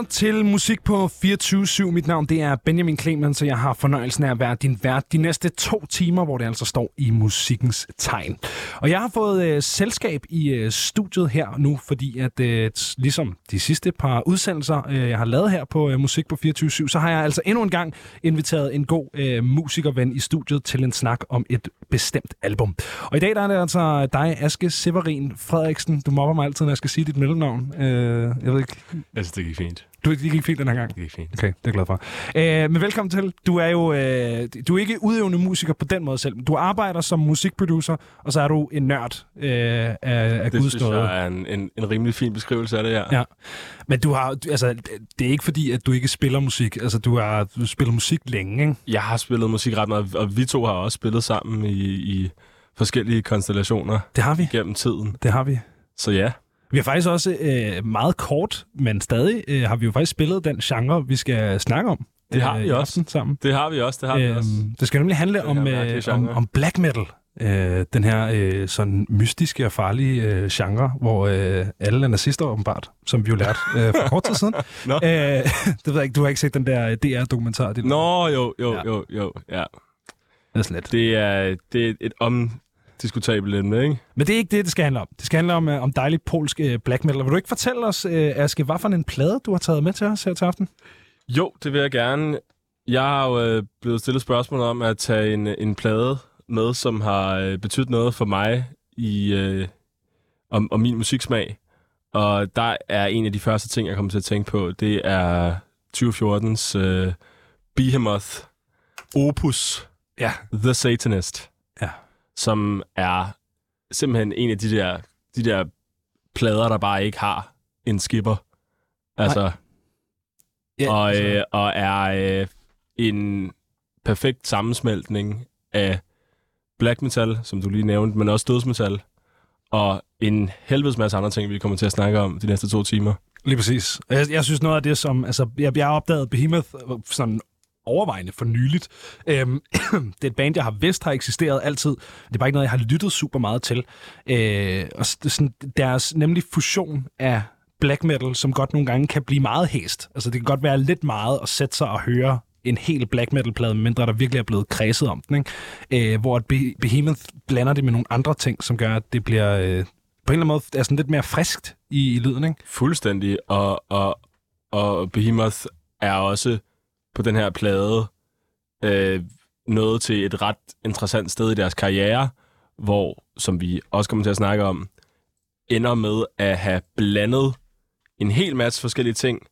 lytter til musik på 24-7. Mit navn det er Benjamin Clemens, og jeg har fornøjelsen af at være din vært de næste to timer, hvor det altså står i musikkens tegn. Og jeg har fået øh, selskab i øh, studiet her nu, fordi at øh, ligesom de sidste par udsendelser, øh, jeg har lavet her på øh, Musik på 24-7, så har jeg altså endnu en gang inviteret en god øh, musikerven i studiet til en snak om et bestemt album. Og i dag der er det altså dig, Aske Severin Frederiksen. Du mobber mig altid, når jeg skal sige dit mellemnavn. Øh, jeg ved ikke, Altså, det gik fint du, det gik fint den her gang. Det gik fint. Okay, det er jeg glad for. Øh, men velkommen til. Du er jo øh, du er ikke udøvende musiker på den måde selv. Du arbejder som musikproducer, og så er du en nørd øh, af, af Det synes jeg er en, en, en rimelig fin beskrivelse af det her. Ja. Men du har, altså, det er ikke fordi, at du ikke spiller musik. Altså, du har du spiller musik længe, ikke? Jeg har spillet musik ret meget, og vi to har også spillet sammen i, i forskellige konstellationer Det har vi. gennem tiden. Det har vi. Så ja, Vi har faktisk også øh, meget kort, men stadig øh, har vi jo faktisk spillet den genre, vi skal snakke om. Det har øh, vi også. sammen. det har vi også. Det har vi også. Øhm, det skal nemlig handle om, øh, om, om black metal. Øh, den her øh, sådan mystiske og farlige øh, genre, hvor øh, alle er nazister åbenbart, som vi jo lærte øh, for kort tid siden. Nå. Øh, det ved jeg ikke, du har ikke set den der øh, DR-dokumentar? Det, Nå, jo, jo, Ja. jo, jo, ja. det er slet. Det er, det er et omdiskutabelt emne, ikke? Men det er ikke det, det skal handle om. Det skal handle om, øh, om dejlig polsk øh, black metal. Vil du ikke fortælle os, øh, Aske, hvad for en plade, du har taget med til os her til aften? Jo, det vil jeg gerne. Jeg har jo øh, blevet stillet spørgsmål om at tage en, en plade med, som har øh, betydet noget for mig i øh, om, om min musiksmag. Og der er en af de første ting, jeg kommer til at tænke på, det er 2014's øh, Behemoth Opus Ja. The Satanist. Som er simpelthen en af de der, de der plader, der bare ikke har en skipper. Altså, ja og, altså, øh, og er øh, en perfekt sammensmeltning af black metal, som du lige nævnte, men også dødsmetal, og en helvedes masse andre ting, vi kommer til at snakke om de næste to timer. Lige præcis. Jeg, jeg synes noget af det, som... Altså, jeg, jeg har opdaget Behemoth sådan overvejende for nyligt. Øhm, det er et band, jeg har vidst har eksisteret altid. Det er bare ikke noget, jeg har lyttet super meget til. Øh, og sådan, deres nemlig fusion af black metal, som godt nogle gange kan blive meget hæst. Altså, det kan godt være lidt meget at sætte sig og høre en hel black metal-plade, mindre der virkelig er blevet kredset om den. Ikke? Øh, hvor at Be- Behemoth blander det med nogle andre ting, som gør, at det bliver... Øh, på en eller anden måde er sådan lidt mere friskt i, i lyden, ikke? Fuldstændig, og, og, og Behemoth er også på den her plade øh, nået til et ret interessant sted i deres karriere, hvor, som vi også kommer til at snakke om, ender med at have blandet en hel masse forskellige ting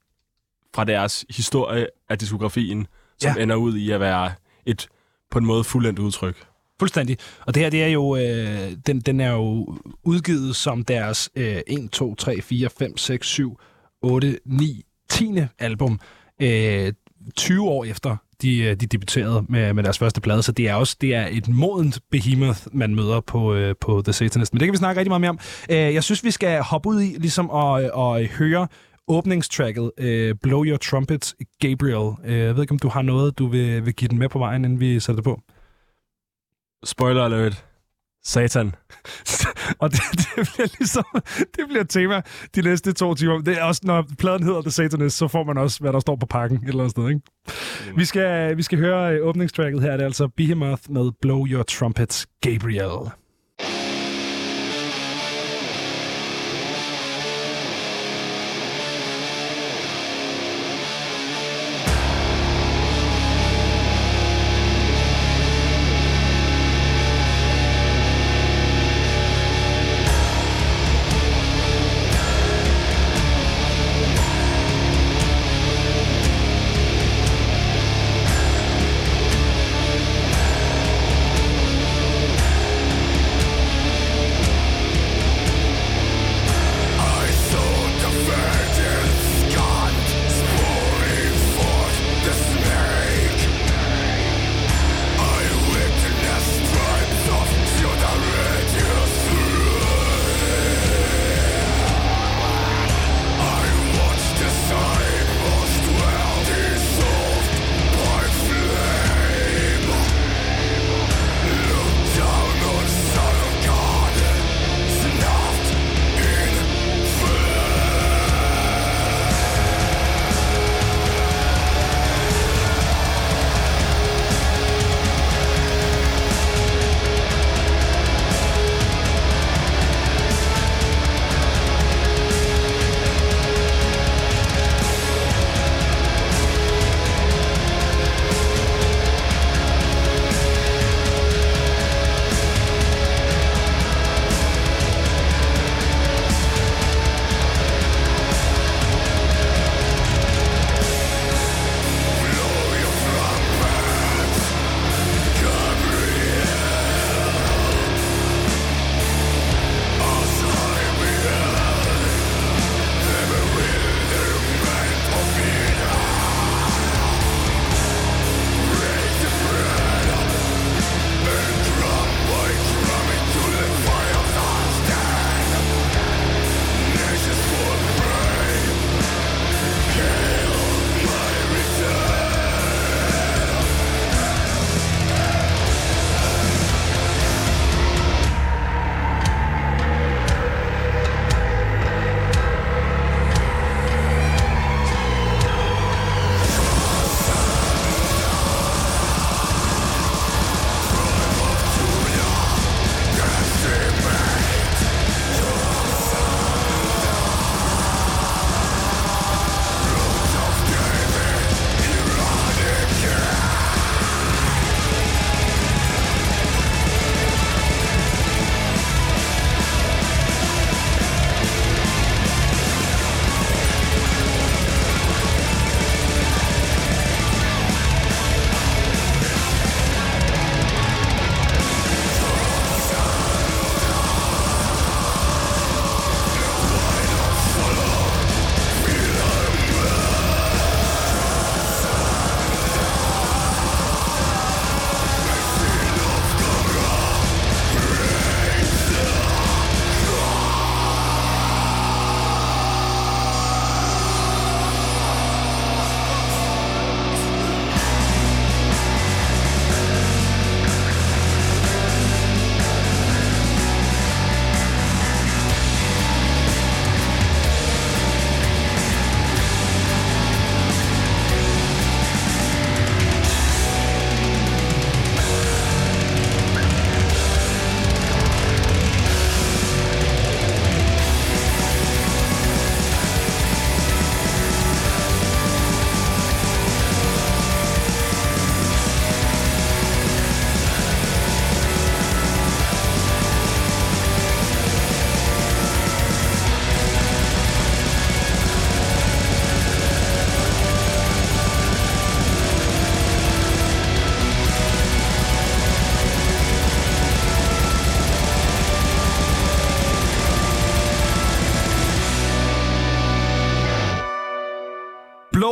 fra deres historie af diskografien, som Ja. ender ud i at være et på en måde fuldendt udtryk. Fuldstændig. Og det her, det er jo, øh, den, den er jo udgivet som deres øh, 1, 2, 3, 4, 5, 6, 7, 8, 9, 10. album. Øh, 20 år efter de, øh, de debuterede med, med deres første plade, så det er også det er et modent behemoth, man møder på, øh, på The Satanist. Men det kan vi snakke rigtig meget mere om. Øh, jeg synes, vi skal hoppe ud i ligesom at, øh, at høre åbningstracket øh, Blow Your Trumpet, Gabriel. Øh, jeg ved ikke, om du har noget, du vil, vil give den med på vejen, inden vi sætter det på. Spoiler alert. Satan. Og det, det bliver ligesom, det bliver et tema de næste to timer. Det er også, når pladen hedder The Satanist, så får man også, hvad der står på pakken et eller andet sted, ikke? Vi skal, vi skal høre øh, åbningstracket her. Det er altså Behemoth med Blow Your Trumpet, Gabriel.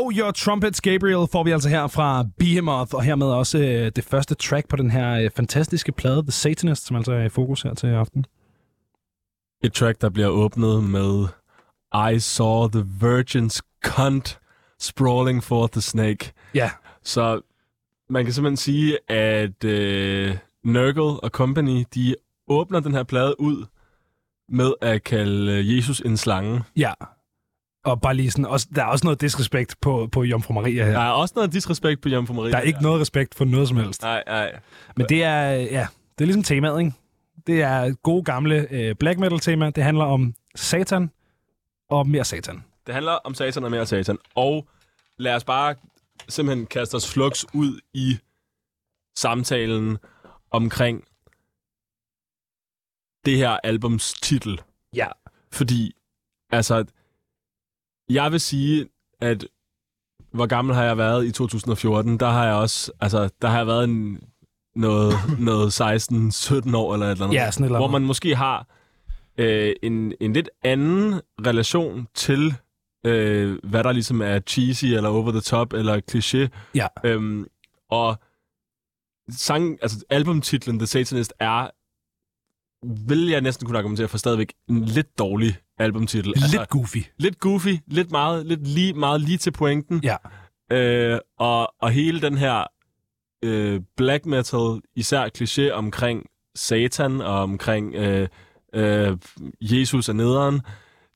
Blow Your Trumpets, Gabriel, får vi altså her fra Behemoth, og hermed også øh, det første track på den her øh, fantastiske plade, The Satanist, som altså er i fokus her til aften. Et track, der bliver åbnet med I saw the virgin's cunt sprawling for the snake. Ja. Så man kan simpelthen sige, at øh, Nurgle og Company, de åbner den her plade ud med at kalde øh, Jesus en slange. Ja. Og bare lige sådan, også, der er også noget disrespekt på, på Jomfru Maria her. Der er også noget disrespekt på Jomfru Maria. Der er ikke noget respekt for noget som helst. Nej, nej. Men det er, ja, det er ligesom temaet, ikke? Det er gode gamle øh, black metal tema. Det handler om satan og mere satan. Det handler om satan og mere satan. Og lad os bare simpelthen kaste os flux ud i samtalen omkring det her albums titel. Ja. Fordi, altså, jeg vil sige, at hvor gammel har jeg været i 2014? Der har jeg også, altså, der har jeg været en, noget, noget 16-17 år eller et eller andet. Ja, sådan et eller Hvor andet. man måske har øh, en, en lidt anden relation til, øh, hvad der ligesom er cheesy, eller over the top, eller kliché. Ja. Øhm, og sang, altså albumtitlen The Satanist er, vil jeg næsten kunne argumentere for stadigvæk en lidt dårlig albumtitel. Lidt goofy. lidt goofy, lidt meget, lidt lige, meget lige til pointen. Ja. Øh, og, og hele den her øh, black metal, især kliché omkring Satan og omkring øh, øh, Jesus og nederen,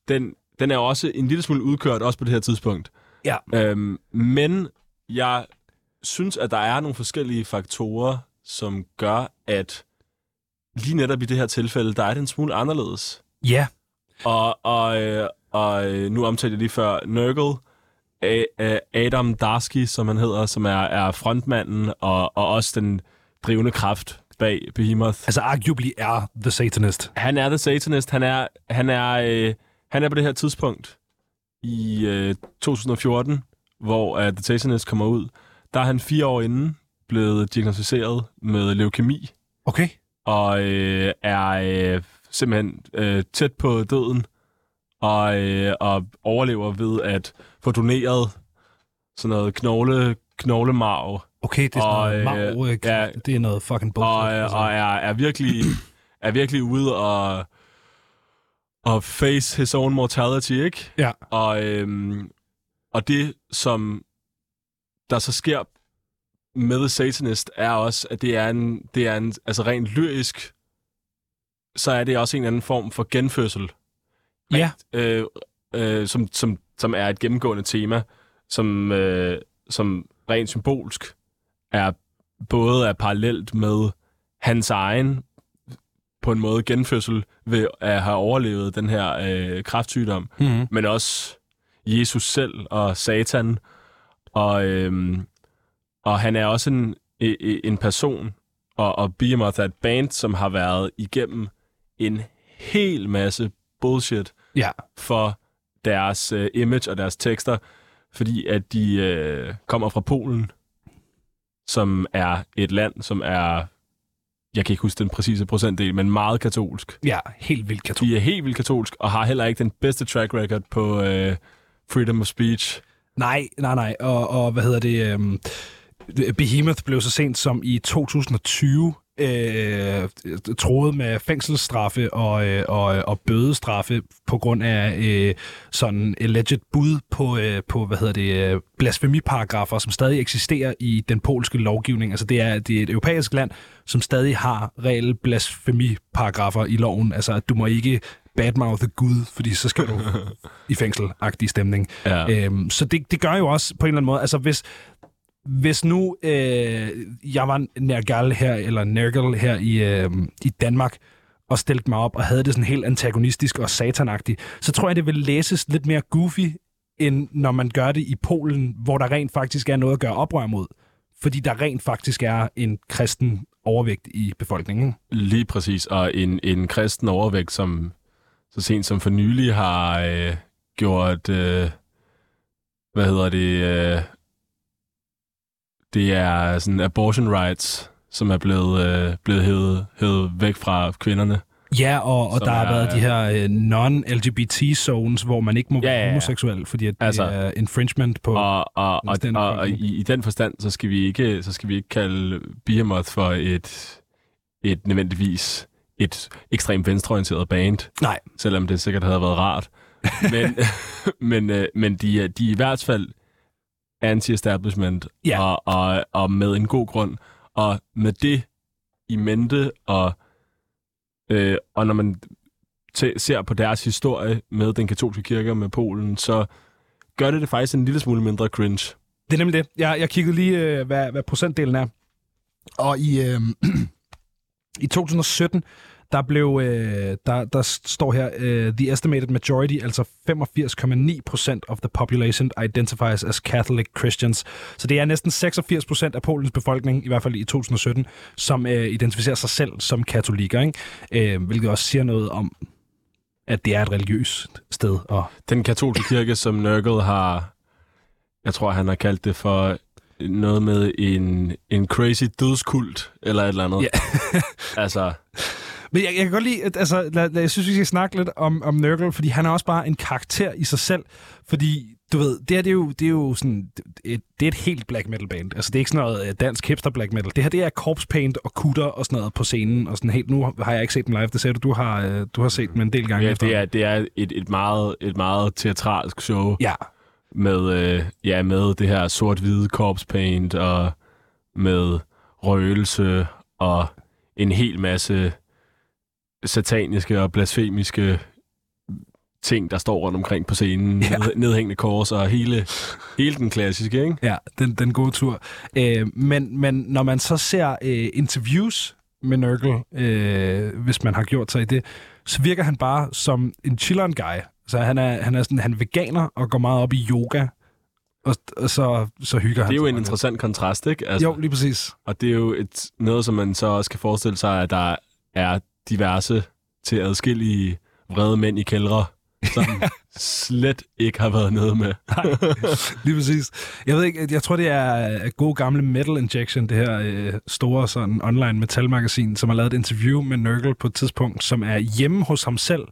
den, den er også en lille smule udkørt, også på det her tidspunkt. Ja. Øhm, men jeg synes, at der er nogle forskellige faktorer, som gør, at lige netop i det her tilfælde, der er det en smule anderledes. Ja. Og, og, øh, og øh, nu omtalte jeg lige før Nurgle, Adam Darsky, som han hedder, som er, er frontmanden og, og også den drivende kraft bag Behemoth. Altså, arguably er The Satanist. Han er The Satanist. Han er, han er, øh, han er på det her tidspunkt i øh, 2014, hvor uh, The Satanist kommer ud. Der er han fire år inden blevet diagnostiseret med leukemi, Okay. og øh, er øh, simpelthen øh, tæt på døden, og, øh, og overlever ved at få doneret sådan noget knogle, knoglemarv, Okay, det er sådan Og, noget marv, øh, ja. det er noget fucking bullshit. og, altså. og er, er, virkelig, er virkelig ude og, og face his own mortality, ikke? Ja. Og, øhm, og det, som der så sker med The Satanist, er også, at det er en, det er en altså rent lyrisk, så er det også en eller anden form for genfødsel, ja. øh, øh, som, som, som er et gennemgående tema, som, øh, som rent symbolsk er både er parallelt med hans egen på en måde genfødsel ved at have overlevet den her øh, kræftsygdom, Mm-hmm. men også Jesus selv og Satan. Og, øhm, og han er også en, en person, og, og Behemoth er et band, som har været igennem en hel masse bullshit Ja. for deres øh, image og deres tekster, fordi at de øh, kommer fra Polen, som er et land, som er, jeg kan ikke huske den præcise procentdel, men meget katolsk. Ja, helt vildt katolsk. De er helt vildt katolsk, og har heller ikke den bedste track record på øh, freedom of speech. Nej, nej, nej. Og, og hvad hedder det? Øhm, Behemoth blev så sent som i 2020 øh, troet med fængselsstraffe og, øh, og, og bødestraffe på grund af øh, sådan alleged bud på, øh, på hvad hedder det, øh, blasfemiparagrafer, som stadig eksisterer i den polske lovgivning. Altså det er, det er et europæisk land, som stadig har reelle blasfemiparagrafer i loven. Altså at du må ikke badmouthe Gud, fordi så skal du i fængsel-agtig stemning. Ja. Øhm, så det, det gør jo også på en eller anden måde, altså hvis, hvis nu øh, jeg var Nergal her, eller Nergal her i, øh, i Danmark, og stillede mig op og havde det sådan helt antagonistisk og satanagtigt, så tror jeg, det vil læses lidt mere goofy, end når man gør det i Polen, hvor der rent faktisk er noget at gøre oprør mod. Fordi der rent faktisk er en kristen overvægt i befolkningen. Lige præcis, og en, en kristen overvægt, som så sent som for nylig har øh, gjort, øh, hvad hedder det, øh, det er sådan abortion rights, som er blevet, øh, blevet hævet, hævet væk fra kvinderne. Ja, og, og der har været de her øh, non-LGBT-zones, hvor man ikke må være Ja, ja, ja. homoseksuel, fordi at Altså, det er infringement på... Og, og, og, og, og i, i den forstand, så skal vi ikke, så skal vi ikke kalde Behemoth for et, et nødvendigvis et ekstremt venstreorienteret band, Nej, selvom det sikkert havde været rart. Men, men, øh, men de, er, de er i hvert fald anti-establishment, Ja. og, og, og med en god grund. Og med det i mente, og, øh, og når man ser på deres historie med den katolske kirke og med Polen, så gør det det faktisk en lille smule mindre cringe. det er nemlig det. Jeg, jeg kiggede lige, øh, hvad, hvad procentdelen er. Og i, øh, i 2017, der blev, øh, der, der står her, øh, the estimated majority, altså 85,9% of the population identifies as Catholic Christians. Så det er næsten 86% af Polens befolkning, i hvert fald i 2017, som øh, identificerer sig selv som katolikker, ikke? Øh, hvilket også siger noget om, at det er et religiøst sted. Og, Den katolske kirke, som Nørgel har, jeg tror, han har kaldt det for noget med en, en crazy dødskult, eller et eller andet. Ja. altså, Men jeg, jeg kan godt lide, at, altså, lad, lad, jeg synes, vi skal snakke lidt om, om Nørkel, fordi han er også bare en karakter i sig selv. Fordi, du ved, det her, det er jo, det er jo sådan, et, det er et helt black metal band. Altså, det er ikke sådan noget øh, dansk hipster black metal. Det her, det er corpse paint og kutter og sådan noget på scenen. Og sådan helt, nu har jeg ikke set dem live, det sagde du, du har, øh, du har set dem en del gange. ja, efter. det er, det er et, et, meget, et meget teatralsk show Ja, med, øh, ja, med det her sort-hvide corpse paint og med røgelse og en hel masse sataniske og blasfemiske ting, der står rundt omkring på scenen. Ja. Ja. Ned, nedhængende kors og hele, hele den klassiske, ikke? Ja, den, den gode tur. Øh, men, men når man så ser øh, interviews med Nørkel, øh, hvis man har gjort sig i det, så virker han bare som en chilleren guy. Så han er, han er, sådan, han er veganer og går meget op i yoga, og, og så, så hygger han Det er jo sig en meget. interessant kontrast, ikke? Altså, Jo, lige præcis. Og det er jo et, noget, som man så også kan forestille sig, at der er diverse til adskillige vrede mænd i kældre, som slet ikke har været nede med. Lige præcis. Jeg ved ikke, jeg tror, det er god gamle Metal Injection, det her øh, store sådan online metalmagasin, som har lavet et interview med Nørkel på et tidspunkt, som er hjemme hos ham selv,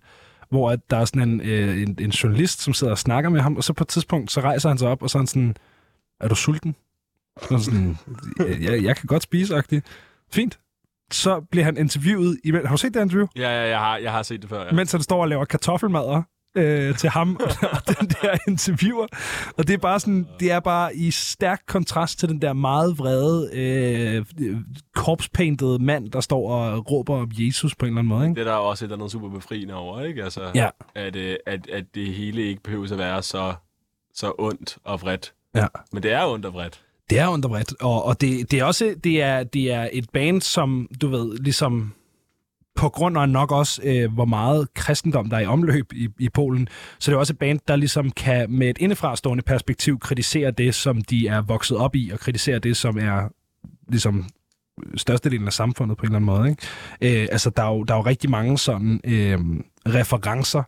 hvor at der er sådan en, øh, en, en journalist, som sidder og snakker med ham, og så på et tidspunkt, så rejser han sig op, og så er han sådan, er du sulten? Han sådan, jeg, jeg kan godt spise, agtigt. Fint. Så bliver han interviewet. I, har du set det interview? Ja, ja, jeg har, jeg har set det før, ja. mens han står og laver kartoffelmadder øh, til ham og den der interviewer. Og det er bare sådan, det er bare i stærk kontrast til den der meget vrede, øh, korpspaintede mand, der står og råber om Jesus på en eller anden måde. Ikke? Det er der også et eller andet super befriende over, ikke? Altså, Ja. at, øh, at, at det hele ikke behøver at være så, så ondt og vredt. Ja. Men det er ondt og vredt. Det er underbredt, og, og det, det er også det er, det er et band, som du ved, ligesom på grund af nok også, øh, hvor meget kristendom der er i omløb i, i Polen, så det er også et band, der ligesom kan med et indefrastående perspektiv kritisere det, som de er vokset op i, og kritisere det, som er ligesom størstedelen af samfundet på en eller anden måde. Ikke? Øh, altså, der er, jo, der er jo rigtig mange sådan øh, referencer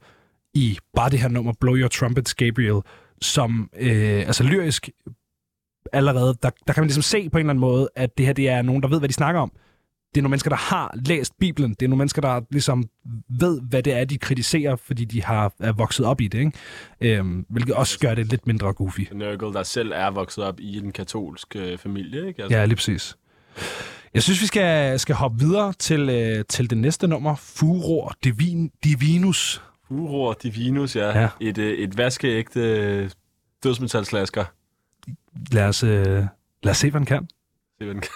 i bare det her nummer, Blow Your Trumpets, Gabriel, som øh, altså lyrisk allerede, der, der kan man ligesom se på en eller anden måde, at det her det er nogen, der ved, hvad de snakker om. Det er nogle mennesker, der har læst Bibelen. Det er nogle mennesker, der ligesom ved, hvad det er, de kritiserer, fordi de har er vokset op i det. Ikke? Øhm, hvilket også gør det lidt mindre goofy. Nørgel, der selv er vokset op i en katolsk øh, familie, ikke? Altså, Ja, lige præcis. Jeg synes, vi skal, skal hoppe videre til, øh, til det næste nummer. Furor Divin, Divinus. Furor Divinus, ja. Ja. ja. Et, øh, et vaskeægte øh, dødsmetalslasker. Lad os, øh, lad os se, hvad den kan. Se, hvad den- kan.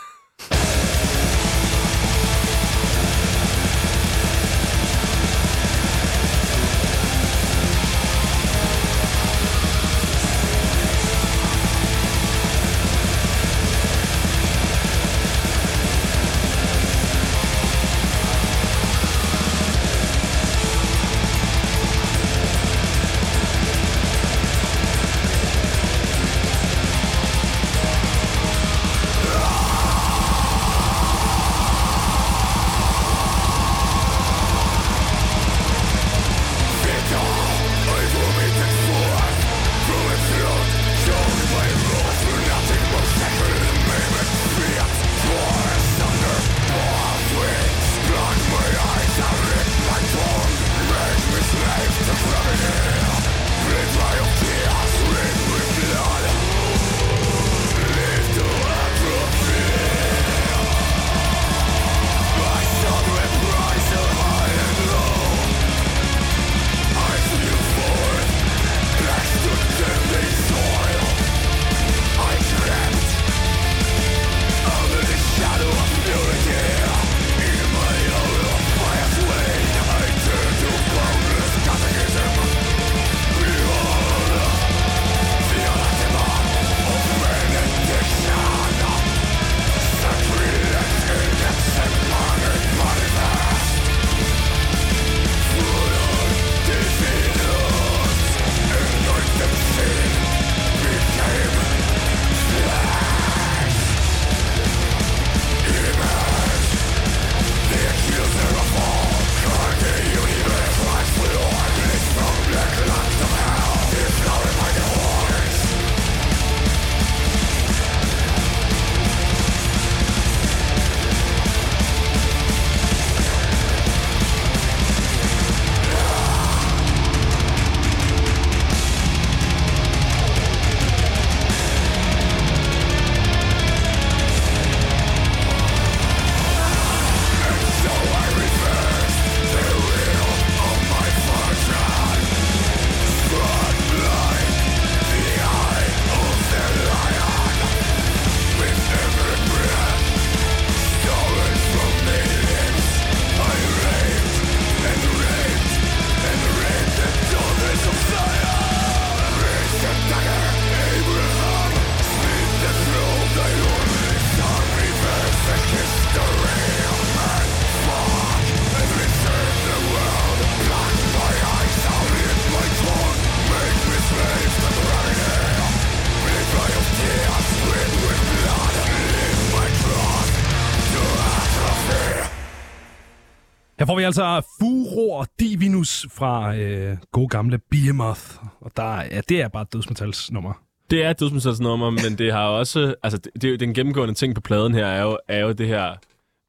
Vi altså Furor Divinus fra øh, god gamle Behemoth. Og der, ja, det er bare et dødsmetals nummer. Det er et dødsmetals-nummer, men det har også... Altså, det, det, den gennemgående ting på pladen her er jo, er jo det her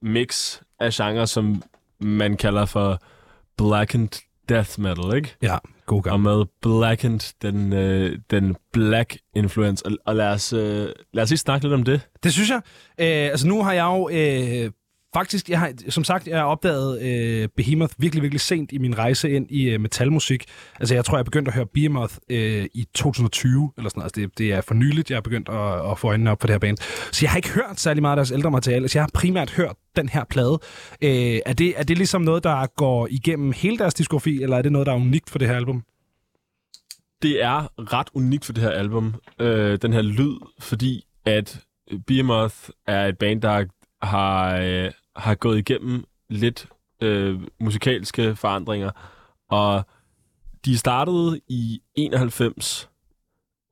mix af genre, som man kalder for blackened death metal, ikke? Ja, god Og gamle. med blackened, den, øh, den black influence. Og, og lad, os, øh, lad os lige snakke lidt om det. Det synes jeg. Øh, altså nu har jeg jo... Øh, faktisk, jeg har, som sagt, jeg har opdaget øh, Behemoth virkelig, virkelig sent i min rejse ind i øh, metalmusik. Altså jeg tror, jeg begyndte at høre Behemoth øh, i 2020, eller sådan noget. Altså det, det er for nyligt, jeg er begyndt at, at få øjnene op for det her band. Så jeg har ikke hørt særlig meget af deres ældre materiale. Altså jeg har primært hørt den her plade. Øh, er, det, er det ligesom noget, der går igennem hele deres diskografi, eller er det noget, der er unikt for det her album? det er ret unikt for det her album, øh, den her lyd, fordi at Behemoth er et band, der har, øh, har gået igennem lidt øh, musikalske forandringer, og de startede i 91,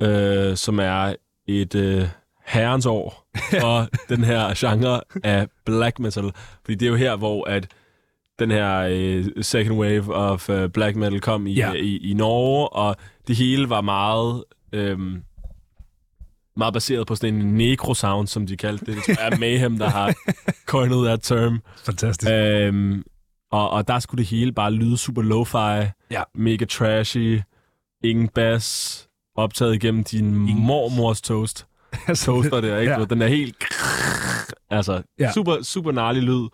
øh, som er et øh, herrens år. For den her genre af black metal, fordi det er jo her, hvor at den her øh, second wave of øh, black metal kom i, Ja. i, i Norge, og det hele var meget øhm, meget baseret på sådan en necro-sound, som de kaldte det. Det tror jeg er Mayhem, der har coined that term. Fantastisk. Øhm, og, og der skulle det hele bare lyde super lo-fi, Ja. mega trashy, ingen bass, optaget igennem din Ingen- mormors toast. Altså, Toaster der, ikke? Ja. Den er helt... Altså, Ja. super, super gnarlig lyd.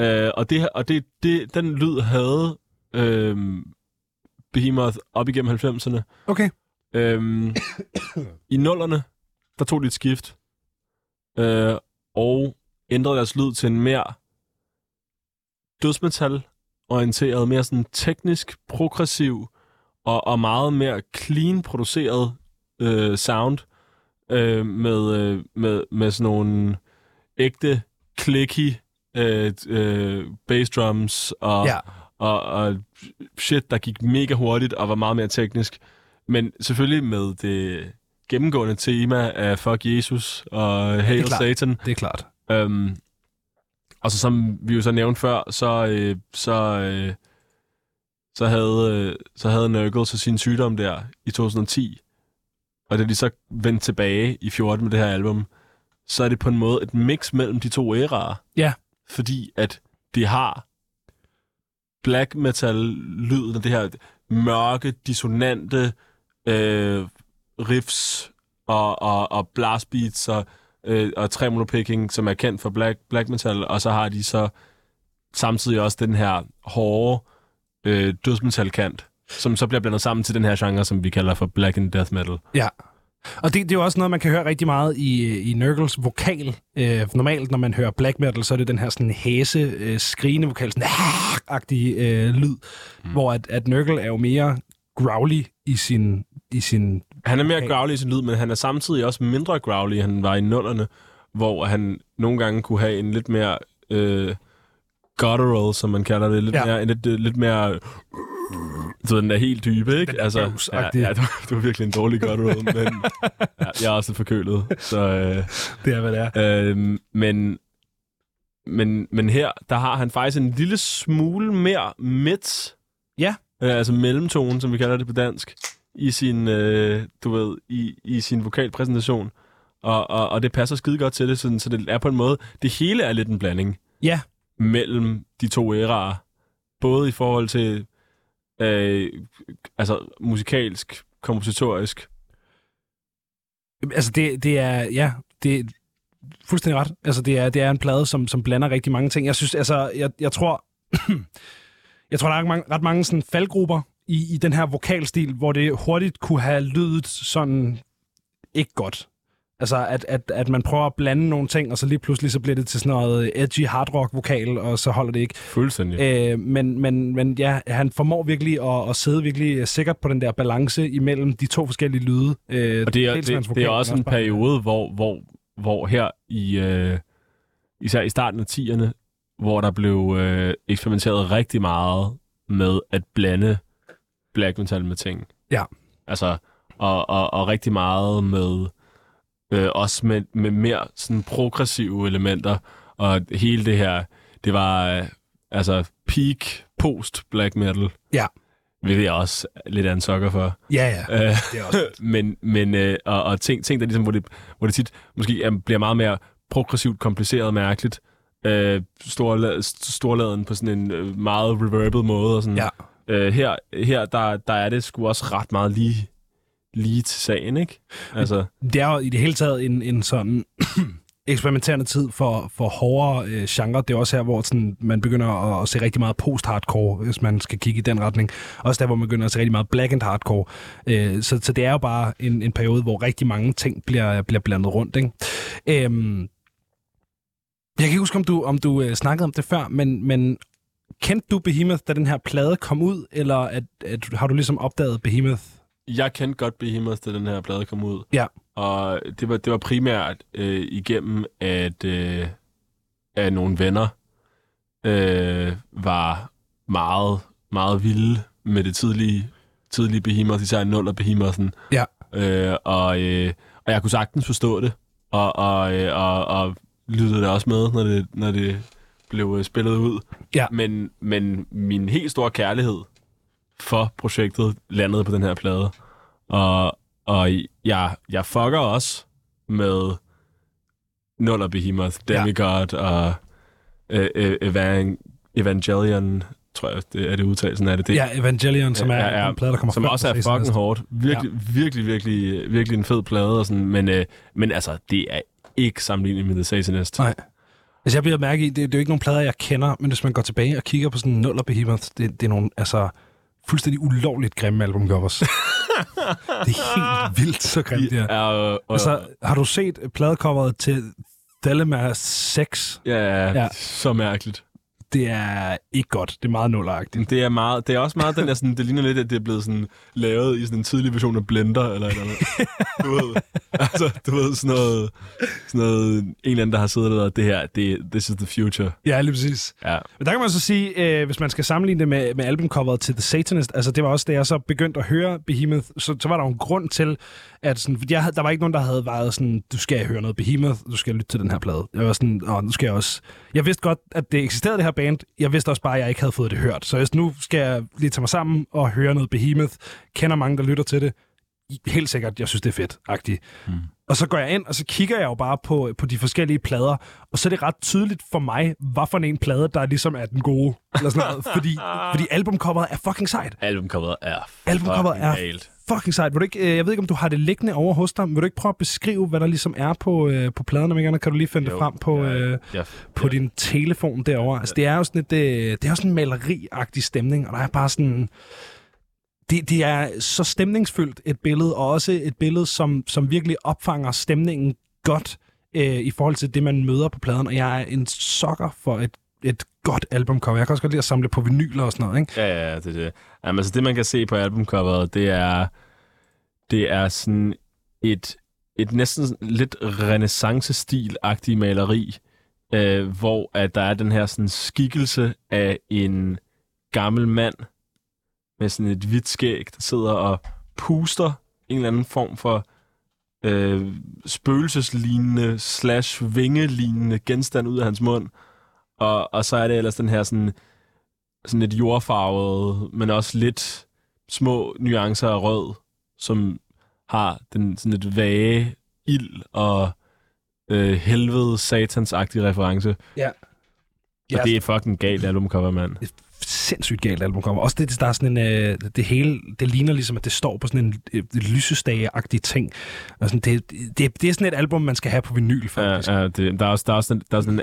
Øh, og det, og det, det, den lyd havde øhm, Behemoth op igennem 90'erne. Okay. Øhm, I nullerne, der tog de et skift, øh, og ændrede deres lyd til en mere dødsmetal-orienteret, mere sådan teknisk, progressiv og, og meget mere clean produceret øh, sound øh, med, øh, med, med sådan nogle ægte clicky øh, øh, bass drums og, Ja. og, og shit, der gik mega hurtigt og var meget mere teknisk. Men selvfølgelig med det gennemgående tema af Fuck Jesus og Hail klart. Satan. Det er klart. Øhm, og så som vi jo så nævnte før, så, øh, så, øh, så, havde, øh, så havde Nurgle så sin sygdom der i 2010. Og da de så vendte tilbage i 14 med det her album, så er det på en måde et mix mellem de to æraer. Ja. Fordi at det har black metal-lyden af det her mørke, dissonante øh, riffs og, og, og blast beats og, øh, og tremolo picking, som er kendt for black, black metal, og så har de så samtidig også den her hårde øh, dødsmetal-kant, som så bliver blandet sammen til den her genre, som vi kalder for black and death metal. Ja. Og det, det er jo også noget, man kan høre rigtig meget i, i Nurgles vokal. Øh, normalt, når man hører black metal, så er det den her sådan hæse, øh, skrigende vokal, sådan agtige øh, lyd, mm. hvor at, at Nurgle er jo mere growly i sin, i sin Han er mere Okay. growly i sin lyd, men han er samtidig også mindre growly, end han var i nullerne, hvor han nogle gange kunne have en lidt mere øh, guttural, som man kalder det, lidt, Ja. mere, en lidt, lidt mere... Så den er helt dybe, ikke? Den Altså, ja, ja, du, du er virkelig en dårlig guttural, men ja, jeg er også lidt forkølet. Så, øh, Det er, hvad det er. øh, men, men, men her, der har han faktisk en lille smule mere midt, Ja. øh, altså mellemtone, som vi kalder det på dansk, i sin, øh, du ved, i, i sin vokalpræsentation. Og, og, og det passer skide godt til det, sådan, så det er på en måde, det hele er lidt en blanding Ja, mellem de to æraer. Både i forhold til øh, altså musikalsk, kompositorisk. altså det, det er, ja, det er fuldstændig ret. Altså det er, det er en plade, som, som blander rigtig mange ting. Jeg synes, altså, jeg, jeg tror, jeg tror, der er mange, ret mange sådan faldgrupper i, i den her vokalstil, hvor det hurtigt kunne have lydet sådan ikke godt. Altså, at, at, at man prøver at blande nogle ting, og så lige pludselig så bliver det til sådan noget edgy hard rock vokal, og så holder det ikke. Fuldstændig. Øh, men, men, men ja, han formår virkelig at, at sidde virkelig sikkert på den der balance imellem de to forskellige lyde. Øh, Og det er, med hans det, det er vokal, også en bare- periode, hvor, hvor, hvor her i, øh, især i starten af 10'erne, hvor der blev øh, eksperimenteret rigtig meget med at blande black metal med ting. Ja. Altså, og, og, og rigtig meget med, øh, også med, med mere sådan progressive elementer, og hele det her, det var, øh, altså peak post black metal. Ja. Hvilket jeg også er lidt af en sokker for. Ja, ja. Øh, Det er også men, men øh, og, og ting, ting der ligesom, hvor det, hvor det tit måske er, bliver meget mere progressivt, kompliceret og mærkeligt. Øh, storla- storladen på sådan en øh, meget reverbed måde. Og sådan. Ja. Øh, her, her der, der er det sgu også ret meget lige, lige til sagen, ikke? Altså, det er jo i det hele taget en, en sådan eksperimenterende tid for, for hårdere øh, genre. Det er også her, hvor sådan, man begynder at, at se rigtig meget post-hardcore, hvis man skal kigge i den retning. Også der, hvor man begynder at se rigtig meget black and hardcore. Øh, så, så det er jo bare en, en periode, hvor rigtig mange ting bliver, bliver blandet rundt. Ikke? Øhm, jeg kan ikke huske, om du, om du øh, snakkede om det før, men, men kendte du Behemoth, da den her plade kom ud, eller at, at, har du ligesom opdaget Behemoth? jeg kendte godt Behemoth, da den her plade kom ud. Ja. Og det var, det var primært øh, igennem, at, øh, at nogle venner øh, var meget, meget vilde med det tidlige, tidlige Behemoth, især nuller Behemoth'en. Ja. Øh, og, øh, og jeg kunne sagtens forstå det, og, og, øh, og, og lyttede det også med, når det, når det blev øh, spillet ud. Ja. Men, men min helt store kærlighed for projektet landede på den her plade. Og, og jeg, jeg fucker også med Nuller Behemoth, Demigod ja. og øh, øh, Evan, Evangelion, tror jeg, det er det udtalelsen af det. det Ja, Evangelion, som er ja, en plade, der kommer som også er fucking Nest. hårdt. Virkelig, ja. virkelig, virkelig, virkelig en fed plade. Og sådan, men, øh, men altså, det er ikke sammenlignet med The Satanist. Nej. Altså, jeg bliver mærke i, det, det er jo ikke nogen plader, jeg kender, men hvis man går tilbage og kigger på sådan Nuller Behemoth, det, det er nogle, altså, fuldstændig ulovligt grimme albumcovers. det er helt vildt, så grimt det er. er øh, Altså, har du set pladecoveret til Thelema 6? ja, ja, Ja. så mærkeligt. Det er ikke godt. Det er meget nulleragtigt. Det er, meget, det er også meget den der, sådan, det ligner lidt, at det er blevet sådan, lavet i sådan en tidlig version af Blender, eller et eller andet. Du ved, altså, du ved, sådan noget, sådan noget, en eller anden, der har siddet der, det her, det, this is the future. Ja, lige præcis. Ja. Men der kan man så sige, øh, hvis man skal sammenligne det med, med albumcoveret til The Satanist, altså det var også, da jeg så begyndte at høre Behemoth, så, så var der jo en grund til, at sådan, fordi jeg, der var ikke nogen, der havde været sådan, du skal høre noget Behemoth, du skal lytte til den her plade. Jeg var sådan, åh, nu skal jeg også... Jeg vidste godt, at det eksisterede, det her band. Jeg vidste også bare, at jeg ikke havde fået det hørt. Så hvis nu skal jeg lige tage mig sammen og høre noget Behemoth. Kender mange, der lytter til det. Helt sikkert, jeg synes, det er fedt. -agtigt. Mm. Og så går jeg ind, og så kigger jeg jo bare på, på de forskellige plader, og så er det ret tydeligt for mig, hvad for en plade, der ligesom er den gode. Eller sådan noget, fordi, fordi albumcoveret er fucking sejt. Albumcoveret er Albumcoveret er galt. Fucking sejt. Vil du ikke, øh, jeg ved ikke, om du har det liggende over hos dig. Vil du ikke prøve at beskrive, hvad der ligesom er på, øh, på pladerne? Mikael? Kan du lige finde Jo, det frem på, ja, øh, ja, på ja. din telefon derovre? Altså, det er jo sådan et, øh, det er jo sådan en maleriagtig stemning, og der er bare sådan... Det, det er så stemningsfyldt et billede, og også et billede, som, som virkelig opfanger stemningen godt øh, i forhold til det, man møder på pladen. Og jeg er en sokker for et, et godt albumcover. Jeg kan også godt lide at samle på vinyler og sådan noget, ikke? Ja, ja, ja, det er det. Jamen, altså, det, man kan se på albumcoveret, det er, det er sådan et, et næsten lidt renaissance-stil-agtigt maleri, øh, hvor at der er den her sådan skikkelse af en gammel mand med sådan et hvidt skæg, der sidder og puster en eller anden form for øh, spøgelseslignende slash vingelignende genstand ud af hans mund. Og, og så er det ellers den her sådan, sådan lidt jordfarvet, men også lidt små nuancer af rød, som har den sådan lidt vage ild og øh, helvede satansagtig reference. Ja. Og det er fucking galt albumcover, mand. Sindssygt galt albumcover. Også det, der er sådan en, øh, det hele, det ligner ligesom, at det står på sådan en øh, lysestage-agtig ting. Og sådan, det, det, det er sådan et album, man skal have på vinyl, faktisk. Ja, ja, det, der er også, der er også sådan, der er sådan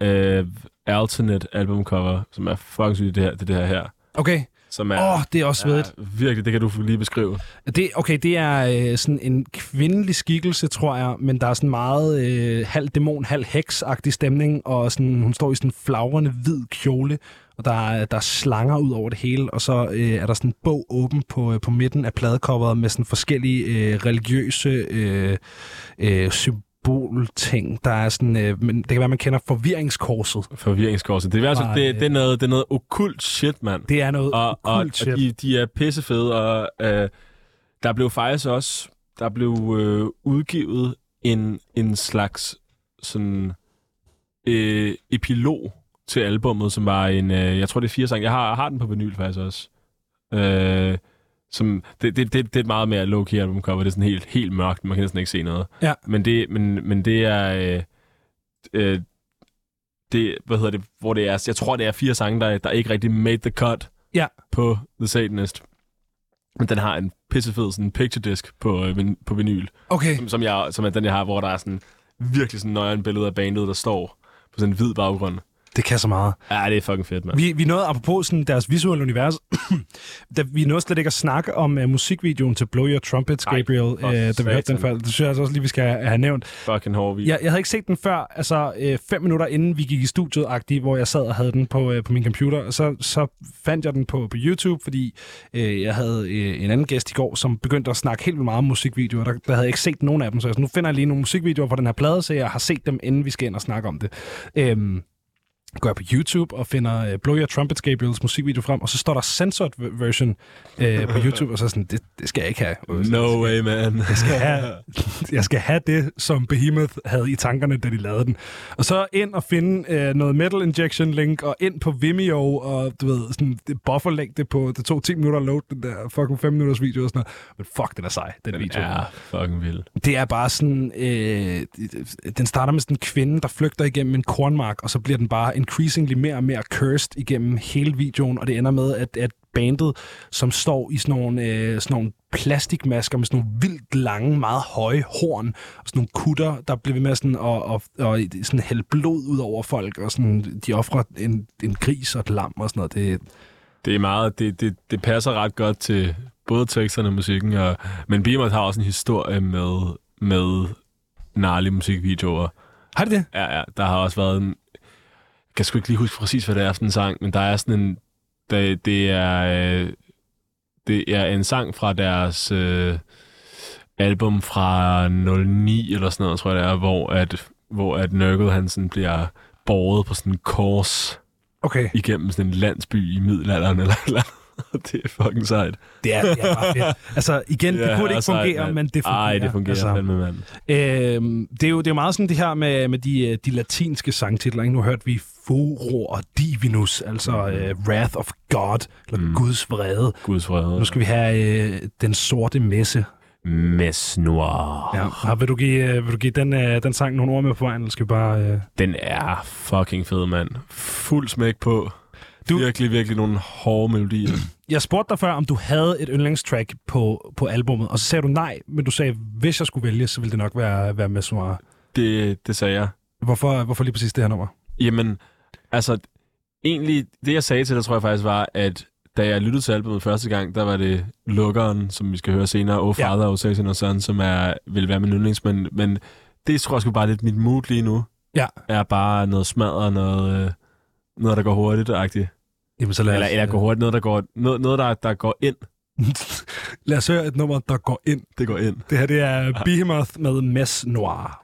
en uh, alternate albumcover, som er fucking sygt, det her, det, det her her. Okay. Som er, Åh, oh, det er også svedigt. ja, virkelig, det kan du lige beskrive. Det, okay, det er øh, sådan en kvindelig skikkelse, tror jeg, men der er sådan meget øh, halv dæmon, halv heks-agtig stemning, og sådan, hun står i sådan en flagrende hvid kjole, og der er, der er slanger ud over det hele, og så øh, er der sådan en bog åben på, øh, på midten af pladecoveret med sådan forskellige øh, religiøse øh, øh, symbolting. Der er sådan, øh, men det kan være, man kender forvirringskorset. Forvirringskorset. Det er, altså, det, det, er noget, det er noget okult shit, mand. Det er noget og, og, okkult og shit. de, de er pissefede, og øh, der blev faktisk også, der blev øh, udgivet en, en slags sådan øh, epilog til albummet, som var en, øh, jeg tror det er fire sange. Jeg har, jeg har den på vinyl faktisk også. Øh, som, det, det, det, det er et meget mere low-key albumcover. Det er sådan helt, helt mørkt. Man kan næsten ikke se noget. Ja. Men det, men, men det er... Øh, øh, det, hvad hedder det, hvor det er, jeg tror, det er fire sange, der, der ikke rigtig made the cut Ja. på The Satanist. Men den har en pissefed sådan picture disc på, øh, på vinyl, Okay. som, som, jeg, som er den, jeg har, hvor der er sådan virkelig sådan nøjeren billede af bandet, der står på sådan en hvid baggrund. Det kan så meget. Ja, det er fucking fedt, mand. Vi, vi nåede, apropos sådan deres visuelle univers, da vi nåede slet ikke at snakke om uh, musikvideoen til Blow Your Trumpets, Gabriel, for uh, da vi hørte den før. Det synes jeg altså også lige, vi skal have nævnt. Fucking hård video. Jeg, jeg havde ikke set den før, altså øh, fem minutter inden vi gik i studiet, hvor jeg sad og havde den på, øh, på min computer. Og så, så fandt jeg den på, på YouTube, fordi øh, jeg havde øh, en anden gæst i går, som begyndte at snakke helt vildt meget om musikvideoer. Der, der havde jeg ikke set nogen af dem, så jeg, nu finder jeg lige nogle musikvideoer på den her plade, så jeg har set dem, inden vi skal ind og snakke om det. Øhm, går jeg på YouTube og finder uh, Blow Your Trumpets Gabriels musikvideo frem, og så står der censored version uh, på YouTube, og så sådan, det, det skal jeg ikke have. No way, man. Jeg skal, have, jeg skal have det, som Behemoth havde i tankerne, da de lavede den. Og så ind og finde øh, noget Metal Injection link, og ind på Vimeo, og du ved, sådan det bufferlængde på, det tog 10 minutter at load den der fucking 5 minutters video og sådan noget. Men fuck, den er sej, den, Den video. er fucking vild. Det er bare sådan, øh, den starter med sådan en kvinde, der flygter igennem en kornmark, og så bliver den bare increasingly mere og mere cursed igennem hele videoen, og det ender med, at, at bandet, som står i sådan nogle, øh, sådan nogle plastikmasker med sådan nogle vildt lange, meget høje horn, og sådan nogle kutter, der bliver ved med sådan at, og, og sådan hælde blod ud over folk, og sådan, de offrer en, en gris og et lam og sådan noget. Det, Det er meget, det, det, det passer ret godt til både teksterne og musikken, og, men Behemoth har også en historie med, med gnarlige musikvideoer. har de det? Ja, ja, der har også været en... Jeg kan sgu ikke lige huske præcis, hvad det er for en sang, men der er sådan en... Det, det er... Øh, det er en sang fra deres øh, album fra 09 eller sådan noget, tror jeg det er, hvor at, hvor at Nurgle han sådan bliver båret på sådan en kors Okay. igennem sådan en landsby i middelalderen eller eller. Det er fucking sejt. Det er, det er bare fedt. Altså, igen, det kunne det ikke sejt, fungere, mand. men det fungerer. Ej, det fungerer altså. fandme, mand. Øhm, det, er jo, det er jo meget sådan det her med, med de, øh, de latinske sangtitler. Ikke? Nu hørte vi Furor og Divinus, altså uh, Wrath of God, eller mm. Guds vrede. Guds fred. Nu skal vi have uh, Den Sorte Messe. Mess Noir. Ja. Og vil du give, uh, vil du give den, uh, den sang nogle ord med på vejen, eller skal vi bare... Uh... Den er fucking fed, mand. Fuld smæk på. Du- Du... Virkelig, virkelig nogle hårde melodier. Jeg spurgte dig før, om du havde et yndlingstrack på, på albummet, og så sagde du nej, men du sagde, hvis jeg skulle vælge, så ville det nok være, være Messe Noir. det, det sagde jeg. Hvorfor, hvorfor lige præcis det her nummer? Jamen, altså, egentlig, det jeg sagde til dig, tror jeg faktisk var, at da jeg lyttede til albumet første gang, der var det Lukkeren, som vi skal høre senere, Oh Ja. Father, Oh Satan og Son, som er, vil være min yndlings, men, men det tror jeg sgu bare lidt mit mood lige nu. Ja. Er bare noget smadret, noget, øh, noget der går hurtigt-agtigt. Jamen, så lad Eller, os, eller går hurtigt, noget, der går, noget, noget der, der går ind. lad os høre et nummer, der går ind. Det går ind. Det her, det er Behemoth med Mess Noir.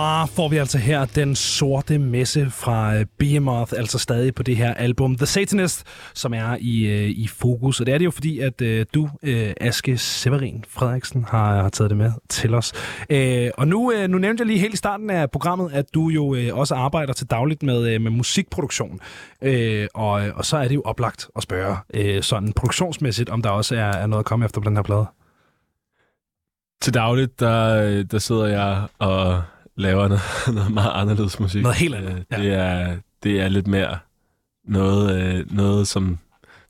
Noir får vi altså her den sorte messe fra øh, Behemoth, altså stadig på det her album The Satanist, som er i, øh, i fokus. Og det er det jo fordi, at øh, du, øh, Aske Severin Frederiksen, har, har taget det med til os. Øh, og nu, øh, nu nævnte jeg lige helt i starten af programmet, at du jo øh, også arbejder til dagligt med, øh, med musikproduktion. Øh, og, øh, og så er det jo oplagt at spørge øh, sådan produktionsmæssigt, om der også er, er noget at komme efter på den her plade. Til dagligt, der, der sidder jeg og laver noget, noget meget anderledes musik. Noget helt andet, Øh, ja. Det, er, det er lidt mere noget, øh, noget som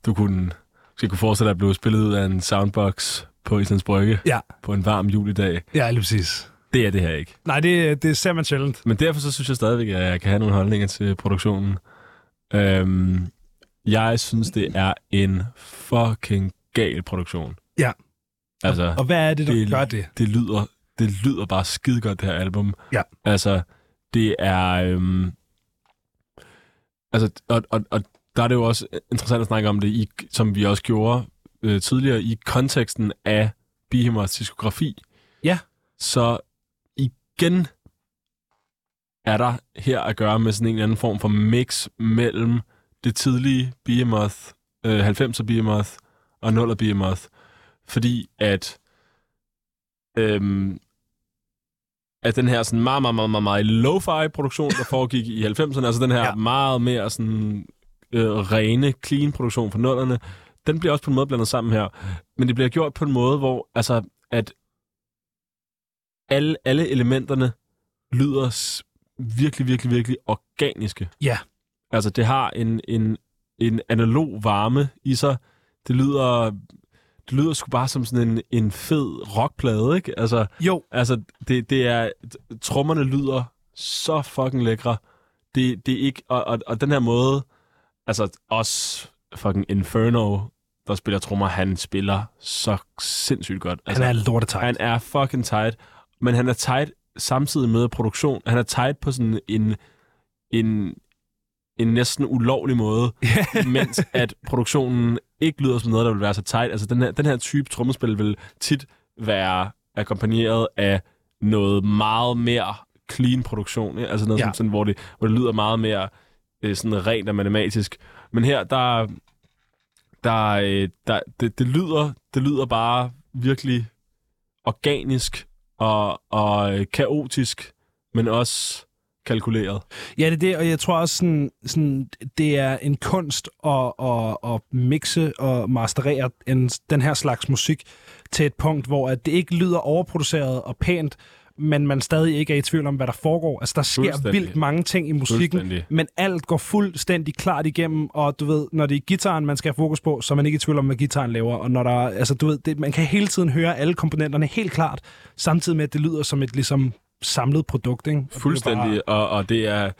du kunne, måske kunne forestille dig at blive spillet ud af en soundbox på Islands Brygge Ja, på en varm julidag. ja lige præcis. Det er det her ikke. Nej, det, det ser man sjældent. Men derfor så synes jeg stadigvæk, at jeg kan have nogle holdninger til produktionen. Øhm, jeg synes, det er en fucking gal produktion. Ja. Altså, Og hvad er det, der det- gør det? det lyder, det lyder bare skide godt, det her album. Ja. Altså, det er... Øhm, altså, og, og, og der er det jo også interessant at snakke om det, i, som vi også gjorde øh, tidligere, i konteksten af Behemoths diskografi. Ja. Så igen er der her at gøre med sådan en eller anden form for mix mellem det tidlige Behemoth, øh, 90'er Behemoth og 0'er Behemoth. Fordi at øhm, at den her sådan meget, meget, meget, meget, meget lo-fi produktion, der foregik i 90'erne, altså den her Ja. meget mere sådan øh, rene, clean produktion fra nullerne, den bliver også på en måde blandet sammen her. Men det bliver gjort på en måde, hvor altså, at alle, alle elementerne lyder virkelig, virkelig, virkelig organiske. Ja. Altså, det har en, en, en analog varme i sig. Det lyder, det lyder sgu bare som sådan en, en fed rockplade, ikke? Altså, Jo, altså det, det er... Trommerne lyder så fucking lækre. Det, det er ikke... Og, og, og den her måde... Altså, også fucking Inferno, der spiller trommer, han spiller så sindssygt godt. Altså, han er lortetejt. han er fucking tight, men han er tight samtidig med produktion. Han er tight på sådan en, en, en næsten ulovlig måde, mens at produktionen ikke lyder som noget, der vil være så tight. Altså den her, den her type trommespil vil tit være akkompagneret af noget meget mere clean produktion. Ikke? Altså noget, Ja. som, sådan, hvor, det, hvor det lyder meget mere øh, sådan rent og matematisk. Men her, der, der, øh, der det, det, lyder, det lyder bare virkelig organisk og, og øh, kaotisk, men også kalkuleret. Ja, det er det, og jeg tror også, sådan, sådan, det er en kunst at, at, at mixe og masterere en, den her slags musik til et punkt, hvor at det ikke lyder overproduceret og pænt, men man stadig ikke er i tvivl om, hvad der foregår. Altså, der sker vildt mange ting i musikken, men alt går fuldstændig klart igennem, og du ved, når det er gitaren, man skal have fokus på, så er man ikke i tvivl om, hvad gitaren laver, og når der, altså du ved, det, man kan hele tiden høre alle komponenterne helt klart, samtidig med, at det lyder som et ligesom samlet produkt, ikke? Og det Fuldstændig, Bare, og, og det er...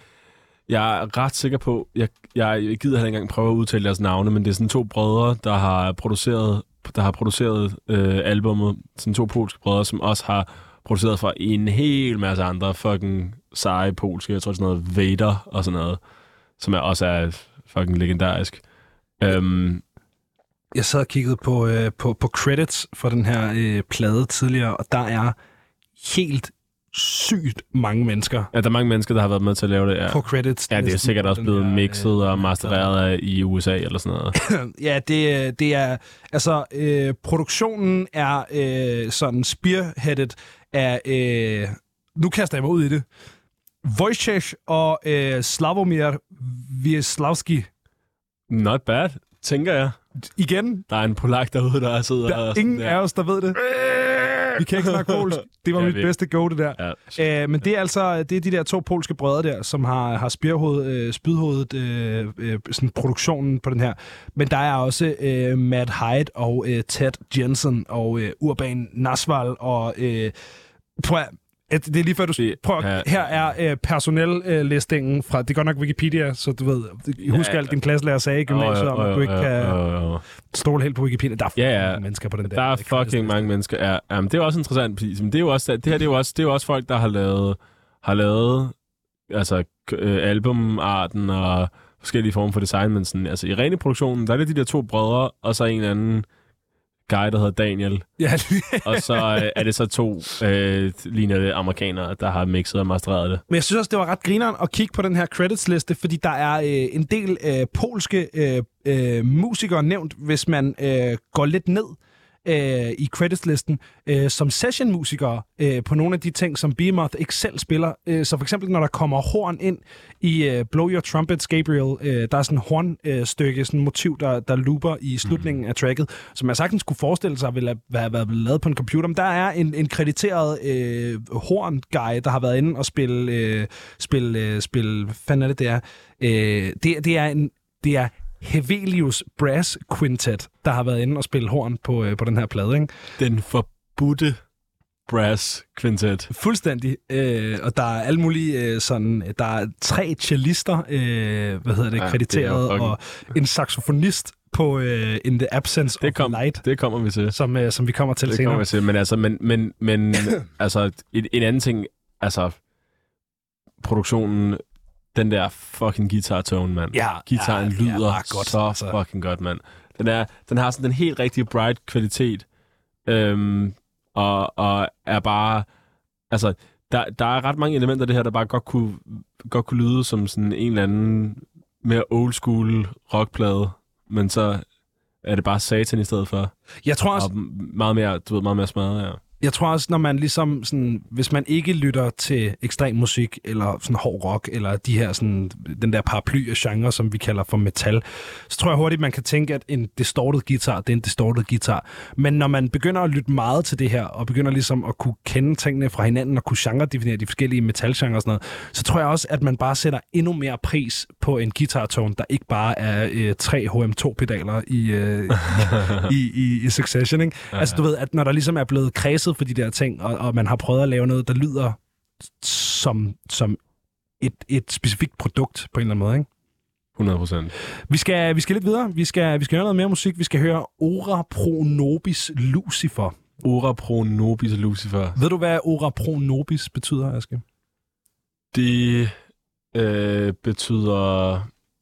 Jeg er ret sikker på, jeg, jeg, gider heller ikke engang prøve at udtale deres navne, men det er sådan to brødre, der har produceret, der har produceret øh, albummet. Sådan to polske brødre, som også har produceret for en hel masse andre fucking seje polske. Jeg tror, sådan noget Vader og sådan noget, som er også er fucking legendarisk. Øhm, Jeg sad og kiggede på, øh, på, på credits for den her øh, plade tidligere, og der er helt sygt mange mennesker ja, der er mange mennesker, der har været med til at lave det. Ja, på credits. ja det er sikkert også blevet her, mixet øh, og mastereret af i USA eller sådan noget. Ja, det, det er... Altså, øh, produktionen er øh, sådan spearheaded af... Øh, nu kaster jeg mig ud i det. Wojciech og øh, Slavomir Wiesławski. Not bad, tænker jeg. Igen, Der er en polak derude, der sidder der og sådan ingen der. af os, der ved det. Vi kan ikke snakke polsk. Det var Ja, mit vi- bedste go, det der. Ja. Øh, men det er altså det er de der to polske brødre der, som har, har spirhoved, øh, spydhovedet øh, øh, sådan produktionen på den her. Men der er også øh, Matt Hyde og øh, Ted Jensen og øh, Urban Nasval og... Øh, prøv at, at- det er lige før du... Det- Prøv, ja. her er øh, personellistingen fra... Det er godt nok Wikipedia, så du ved... Husk Ja. alt din klasselærer sagde i gymnasiet, om at du ikke kan stole helt på Wikipedia. Der er Ja, ja, ja. mennesker på den der. der er fucking mange mennesker. Ja, jamen, det er også interessant, fordi men det er jo også, det her det er jo også, det er jo også folk, der har lavet, har lavet altså, øh, albumarten og forskellige former for design, men sådan, altså, i rene produktionen, der er det de der to brødre, og så en eller anden guy, der hedder Daniel, Ja, og så øh, er det så to øh, lignende amerikanere, der har mixet og mastereret det. Men jeg synes også, det var ret grineren at kigge på den her credits-liste, fordi der er øh, en del øh, polske øh, øh, musikere nævnt, hvis man øh, går lidt ned øh, i creditslisten øh, som session-musikere øh, på nogle af de ting, som Behemoth ikke selv spiller. Øh, så for eksempel, når der kommer horn ind i øh, Blow Your Trumpets, Gabriel, øh, der er sådan en hornstykke, øh, sådan en motiv, der, der looper i slutningen af tracket, som jeg sagtens kunne forestille sig ville have været lavet på en computer. Men der er en, en krediteret øh, horn-guy, der har været inde og spille, øh, spille, øh, spille hvad fanden er det, det er? Øh, det, det er en, det er Hevelius Brass Quintet, der har været inde og spille horn på, øh, på den her plade. Ikke? Den forbudte brass quintet. Fuldstændig. Øh, og der er alle mulige øh, sådan... Der er tre cellister, øh, hvad hedder det, Ja, det krediteret, er fucking- og en saxofonist på øh, In the Absence Det, of kom, Light, det kommer vi til. som, øh, som vi kommer til Det senere. kommer vi til. Men altså, men, men, men altså, en, en anden ting, altså, produktionen, den der fucking guitar-tone, mand. Ja, Gitaren ja, ja, lyder bare godt, så altså. fucking godt, mand. Den, er, den har sådan den helt rigtige bright kvalitet, øhm, og, og er bare, altså, der, der er ret mange elementer af det her, der bare godt kunne, godt kunne lyde som sådan en eller anden mere old school rockplade, men så er det bare satan i stedet for. Jeg tror også, Og meget mere, du ved, meget mere smadret, ja. Jeg tror også, når man ligesom sådan, hvis man ikke lytter til ekstrem musik, eller sådan hård rock, eller de her sådan, den der paraply af genre, som vi kalder for metal, så tror jeg hurtigt, man kan tænke, at en distorted guitar, det er en distorted guitar. Men når man begynder at lytte meget til det her, og begynder ligesom at kunne kende tingene fra hinanden, og kunne genre-definere de forskellige metalgenre og sådan noget, så tror jeg også, at man bare sætter endnu mere pris på en guitar tone, der ikke bare er øh, tre HM2-pedaler i, øh, i, i, i Succession. Ikke? Altså du ved, at når der ligesom er blevet kredset for de der ting, og, og man har prøvet at lave noget, der lyder som, som et, et specifikt produkt på en eller anden måde. Ikke? 100 procent. Vi skal, vi skal lidt videre. Vi skal, vi skal høre noget mere musik. Vi skal høre Ora Pro Nobis Lucifer. Ora pro nobis Lucifer. Ved du, hvad Ora Pro Nobis betyder, Aske? Det øh, betyder...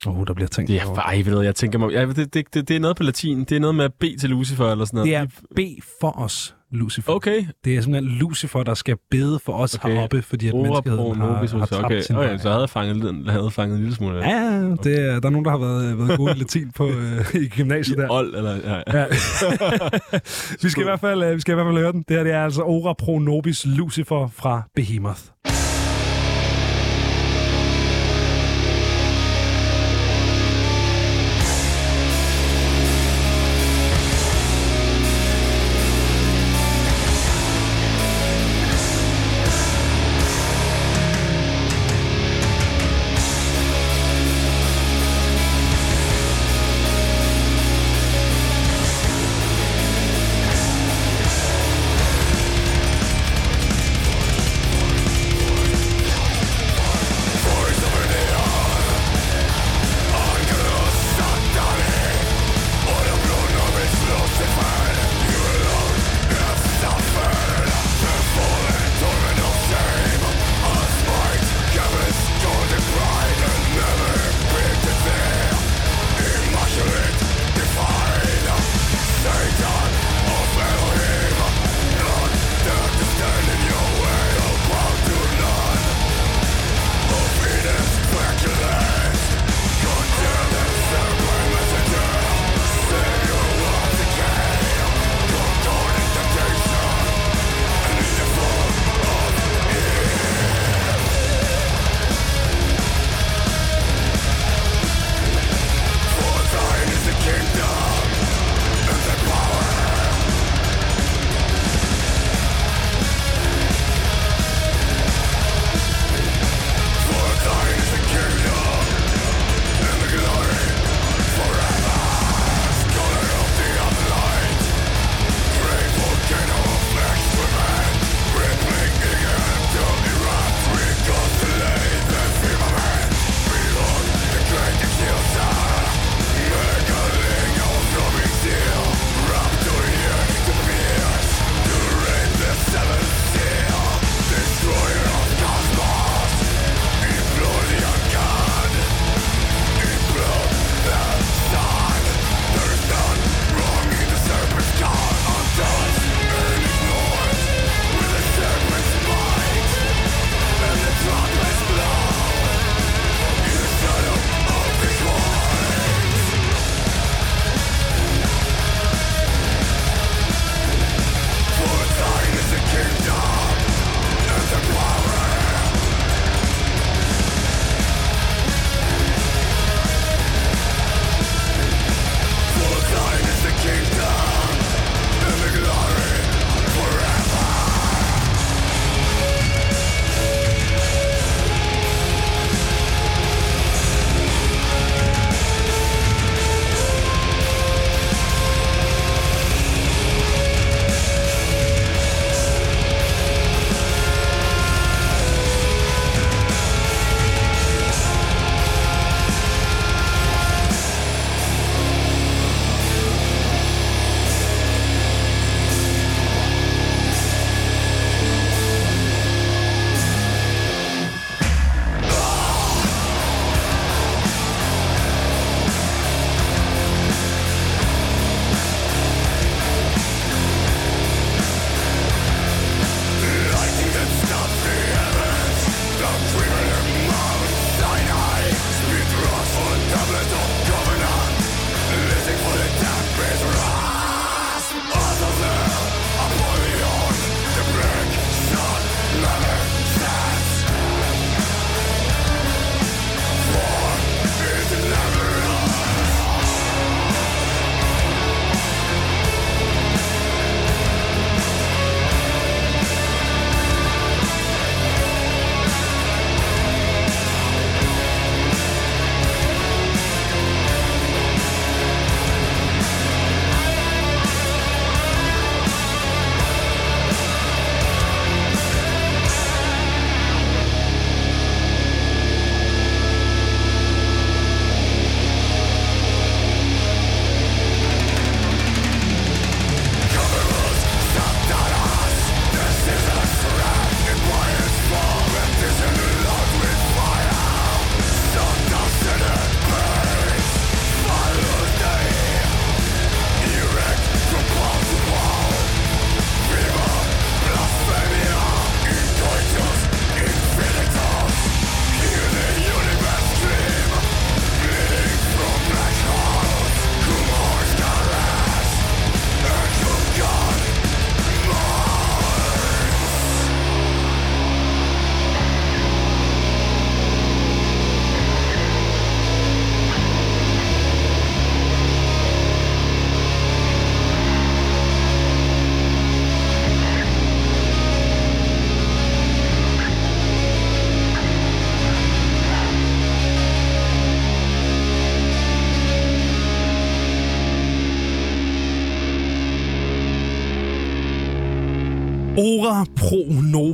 Åh, oh, der bliver tænkt. Det er, ej, ved du, jeg tænker mig... Ja, det, det, det, det er noget på latin. Det er noget med bede til Lucifer eller sådan noget. det er B for os, Lucifer. Okay. Det er simpelthen Lucifer, der skal bede for os Okay. okay. heroppe, fordi at Ora menneskeheden har, har tabt Okay, sin okay så havde jeg fanget, havde fanget en lille smule. Ja, det er, der er nogen, der har været, været gode i latin på, øh, i gymnasiet der. Old, eller... Ja, ja. Ja. vi, skal i hvert fald, øh, vi skal i hvert fald høre den. Det her det er altså Ora Pro Nobis Lucifer fra Behemoth.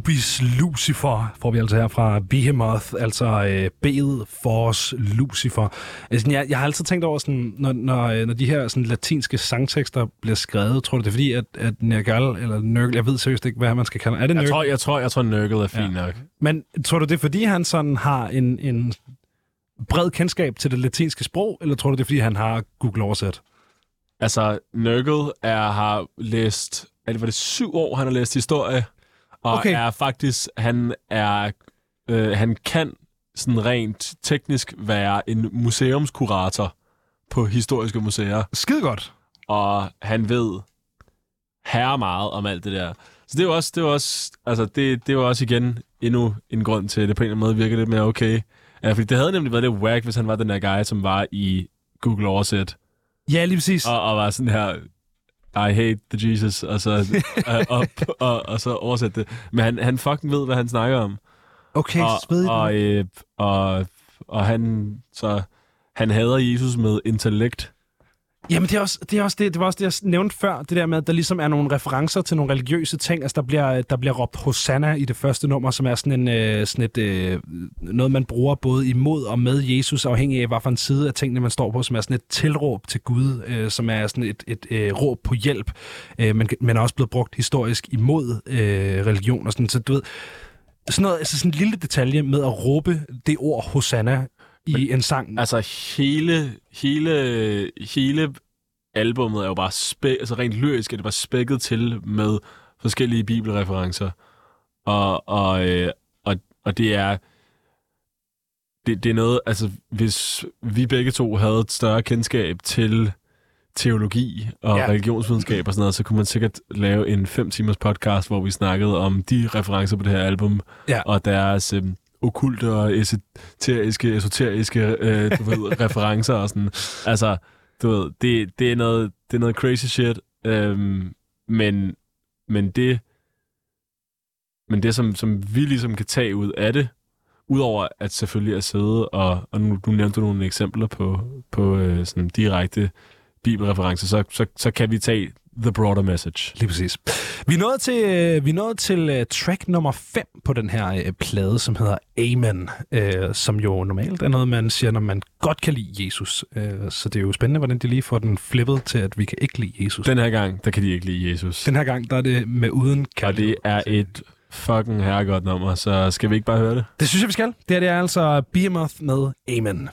Nobis Lucifer, får vi altså her fra Behemoth, altså øh, bedet for os Lucifer. Altså, jeg, jeg har altid tænkt over, sådan, når, når, øh, når de her sådan, latinske sangtekster bliver skrevet, tror du det er fordi, at, at Nergal, eller Nørgel, jeg ved seriøst ikke, hvad man skal kalde Er det Jeg Nørgel? tror, jeg tror, jeg tror Nurgle er fint ja. nok. Men tror du det er fordi, han sådan har en, en bred kendskab til det latinske sprog, eller tror du det er fordi, han har Google oversat? Altså, Nurgle er, har læst, er det, var det syv år, han har læst historie, og Okay. er faktisk, han er, øh, han kan sådan rent teknisk være en museumskurator på historiske museer, Skide godt. og han ved herre meget om alt det der. Så det er jo også, det er også, altså det, det er jo også igen endnu en grund til, at det på en eller anden måde virker lidt mere okay. Ja, fordi det havde nemlig været lidt whack, hvis han var den der guy, som var i Google Oversæt, Ja, lige præcis. og, og var sådan her, I hate the Jesus, og så, og, og, og, og så oversætte det. Men han, han fucking ved, hvad han snakker om. Okay, og, svedigt. og, øh, og, og han, så, han hader Jesus med intellekt. Jamen, det, er også, det, er også det, det var også det, jeg nævnte før, det der med, at der ligesom er nogle referencer til nogle religiøse ting. Altså, der bliver, der bliver råbt Hosanna i det første nummer, som er sådan, en, øh, sådan et, øh, noget, man bruger både imod og med Jesus, afhængig af, hvad en side af tingene, man står på, som er sådan et tilråb til Gud, øh, som er sådan et, et øh, råb på hjælp, øh, men, men er også blevet brugt historisk imod øh, religion og sådan. Så du ved, sådan, noget, altså sådan en lille detalje med at råbe det ord Hosanna i en sang. Altså hele, hele, hele albummet er jo bare spæ- altså rent lyrisk er det bare spækket til med forskellige bibelreferencer. Og, og, øh, og, og det er det, det er noget, altså hvis vi begge to havde et større kendskab til teologi og ja. religionsvidenskab og sådan noget, så kunne man sikkert lave en fem timers podcast, hvor vi snakkede om de referencer på det her album, Ja. og deres øh, okulte og esoteriske, esoteriske øh, du ved, referencer og sådan. Altså, du ved, det, det, er, noget, det er noget crazy shit, øhm, men, men det, men det som, som vi ligesom kan tage ud af det, udover at selvfølgelig at sidde, og, og nu, nu nævnte du nogle eksempler på, på øh, sådan direkte bibelreferencer, så, så, så kan vi tage the broader message. Lige præcis. Vi er nået til, øh, vi nået til uh, track nummer 5 på den her uh, plade, som hedder Amen, som jo normalt er noget, man siger, når man godt kan lide Jesus. Så det er jo spændende, hvordan de lige får den flippet til, at vi kan ikke lide Jesus. Den, her gang, der kan de ikke lide Jesus. den her gang, der er det med uden og kærlighed. det er et fucking herregodt nummer, så skal vi ikke bare høre det? Det synes jeg, vi skal. Det her det er altså Behemoth med. Amen.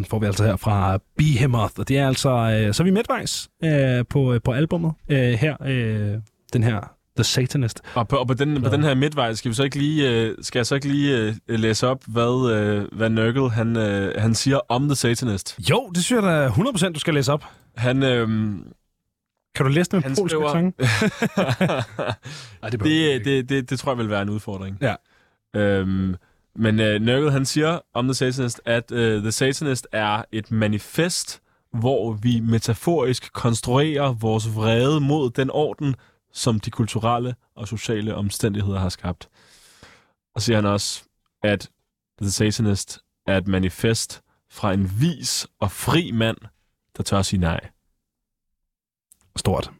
Amen, får vi altså her fra Behemoth. Og det er altså, øh, så er vi midtvejs øh, på, på albummet øh, her, øh, den her The Satanist. Og på, og på, den, på den her midtvej skal, vi så ikke lige, øh, skal jeg så ikke lige øh, læse op, hvad, øh, hvad Nurgle han, øh, han siger om The Satanist. Jo, det synes jeg da 100% du skal læse op. Han, øh, kan du læse den med polsk skriver... Ej, det, det, det, det, det tror jeg vil være en udfordring. Ja. Øhm, men øh, Nurgle han siger om The Satanist, at øh, The Satanist er et manifest, hvor vi metaforisk konstruerer vores vrede mod den orden, som de kulturelle og sociale omstændigheder har skabt. Og siger han også, at The Satanist er et manifest fra en vis og fri mand, der tør sige nej. Stort.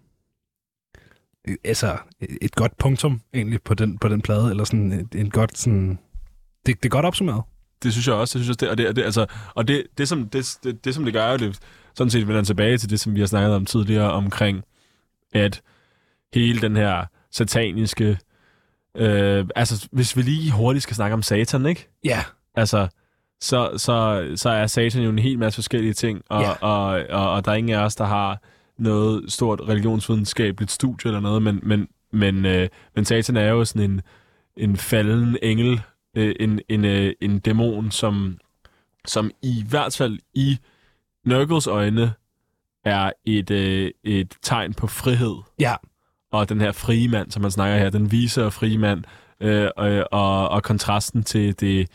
Altså, et godt punktum egentlig på den, på den plade, eller sådan en, en godt sådan... Det, det er godt opsummeret. Det synes jeg også. Det synes jeg, det, og det, og det, altså, og det, det, som, det, det, det, som det gør, er det, sådan set vender tilbage til det, som vi har snakket om tidligere, omkring, at hele den her sataniske... Øh, altså, hvis vi lige hurtigt skal snakke om satan, ikke? Ja. Altså, så, så, så er satan jo en hel masse forskellige ting, og, Ja. og, og, og der er ingen af os, der har noget stort religionsvidenskabeligt studie eller noget, men, men, men, øh, men satan er jo sådan en, en falden engel, øh, en, en, øh, en dæmon, som, som i hvert fald i Nurgles øjne er et, øh, et tegn på frihed. Ja. Og den her frie mand, som man snakker her, den vise og frie mand, øh, og, og, og kontrasten til det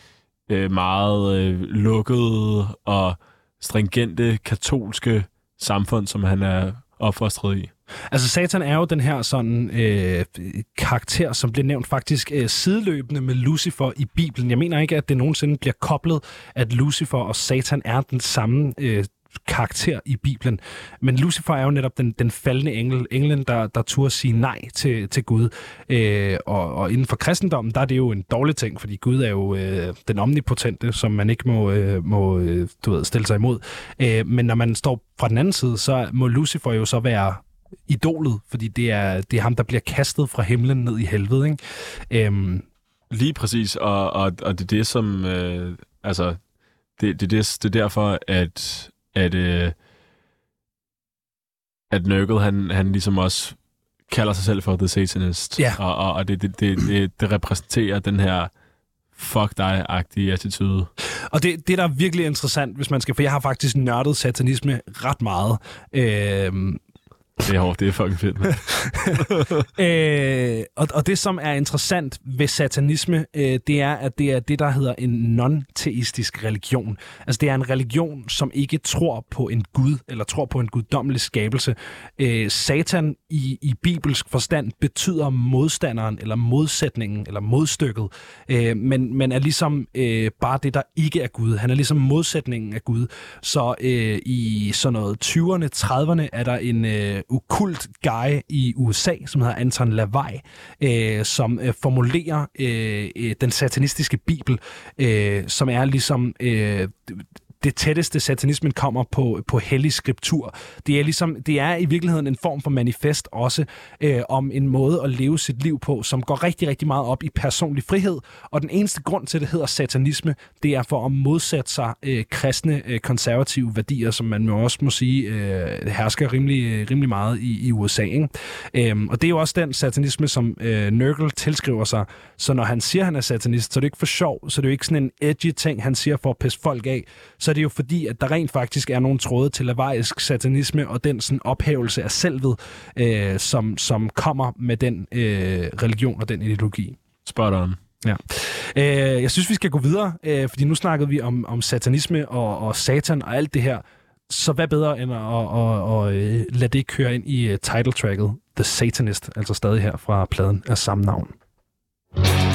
øh, meget øh, lukkede og stringente katolske samfund, som han er opfostret i. Altså, Satan er jo den her sådan øh, karakter, som bliver nævnt faktisk øh, sideløbende med Lucifer i Bibelen. Jeg mener ikke, at det nogensinde bliver koblet, at Lucifer og Satan er den samme øh, karakter i Bibelen. Men Lucifer er jo netop den, den faldende engel, englen, der, der turde sige nej til, til Gud. Øh, og, og inden for kristendommen, der er det jo en dårlig ting, fordi Gud er jo øh, den omnipotente, som man ikke må, øh, må øh, du ved, stille sig imod. Øh, men når man står fra den anden side, så må Lucifer jo så være idolet, fordi det er, det er ham, der bliver kastet fra himlen ned i helvede. Ikke? Øhm, Lige præcis, og, og, og det er det, som... Øh, altså, det, det, det, det er derfor, at, at, øh, at Nurgle, han, han ligesom også kalder sig selv for The Satanist. Ja. Og, og, og det, det, det, det, det repræsenterer den her fuck dig-agtige attitude. Og det, det, der er virkelig interessant, hvis man skal, for jeg har faktisk nørdet satanisme ret meget. Øhm, det er hårdt, det er fucking fedt. Øh, og, og det, som er interessant ved satanisme, øh, det er, at det er det, der hedder en non-teistisk religion. Altså, det er en religion, som ikke tror på en gud, eller tror på en guddommelig skabelse. Øh, Satan i, i bibelsk forstand betyder modstanderen, eller modsætningen, eller modstykket, øh, men, men er ligesom øh, bare det, der ikke er Gud. Han er ligesom modsætningen af Gud. Så øh, i sådan noget 20'erne, 30'erne er der en øh, okult guy i USA, som hedder Anton LaVey, øh, som øh, formulerer øh, øh den satanistiske bibel, øh, som er ligesom... Øh, det tætteste satanismen kommer på, på hellig skriptur. Det er, ligesom, det er i virkeligheden en form for manifest også øh, om en måde at leve sit liv på, som går rigtig, rigtig meget op i personlig frihed. Og den eneste grund til, at det hedder satanisme, det er for at modsætte sig øh, kristne øh, konservative værdier, som man jo også må sige øh, hersker rimelig, øh, rimelig meget i, i USA. Ikke? Øhm, og det er jo også den satanisme, som øh, Nurgle tilskriver sig. Så når han siger, at han er satanist, så er det ikke for sjov, så er det jo ikke sådan en edgy ting, han siger for at pisse folk af. Så det jo fordi, at der rent faktisk er nogle tråde til lavarisk satanisme og den sådan ophævelse af selvet, øh, som, som kommer med den øh, religion og den ideologi. Spot on. Ja. Øh, jeg synes, vi skal gå videre, øh, fordi nu snakkede vi om, om satanisme og, og satan og alt det her. Så hvad bedre end at, at, at, at, at lade det køre ind i uh, title-tracket The Satanist, altså stadig her fra pladen af samme navn. The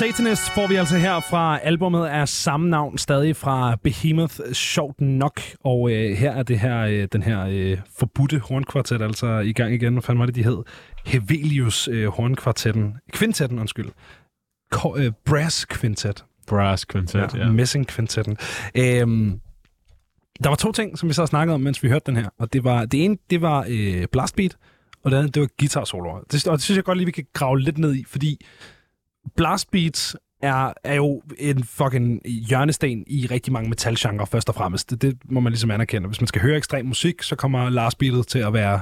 Satanist får vi altså her fra albumet af samme navn, stadig fra Behemoth, sjovt nok. Og øh, her er det her, øh, den her øh, forbudte hornkvartet altså i gang igen. Hvad fanden var det, de hed? Hevelius øh, hornkvartetten. Kvintetten, undskyld. Ko- øh, Brass Quintet. Brass Quintet, ja. ja. Messing Quintetten. Øhm, der var to ting, som vi så snakkede om, mens vi hørte den her. Og det var det ene, det var øh, blastbeat, og det andet, det var guitar soloer. Det, og det synes jeg godt lige, vi kan grave lidt ned i, fordi blast beats er, er jo en fucking hjørnesten i rigtig mange metalgenre, først og fremmest. Det, det må man ligesom anerkende. Hvis man skal høre ekstrem musik, så kommer blast beatet til at være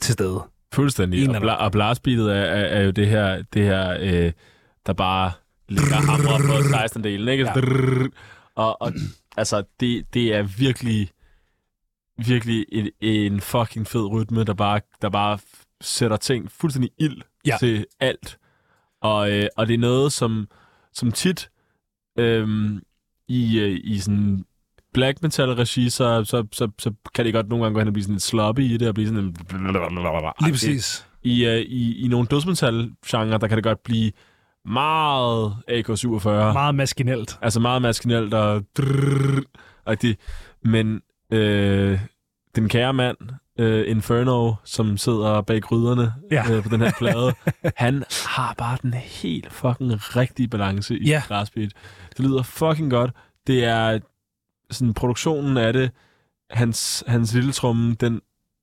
til stede. Fuldstændig. En Og, bla- og blastbeatet er, er, er jo det her, det her øh, der bare ligger hamret på 16 delen, ikke? Ja. Og, og altså, det, det er virkelig, virkelig en, en fucking fed rytme, der bare, der bare sætter ting fuldstændig ild ja. til alt. Og, øh, og det er noget, som, som tit øhm, i, øh, i sådan black metal-regi, så, så, så, så kan det godt nogle gange gå hen og blive sådan lidt sloppy i det, og blive sådan en... Lige præcis. I, uh, i, i nogle dødsmetal-genre, der kan det godt blive meget AK-47. Meget maskinelt. Altså meget maskinelt og... og det, men øh, den kære mand, øh, Inferno, som sidder bag gryderne Ja. øh, på den her plade, han har bare den helt fucking rigtige balance i Ja. yeah. Glassbeat. Det lyder fucking godt. Det er sådan produktionen af det, hans, hans lille tromme, den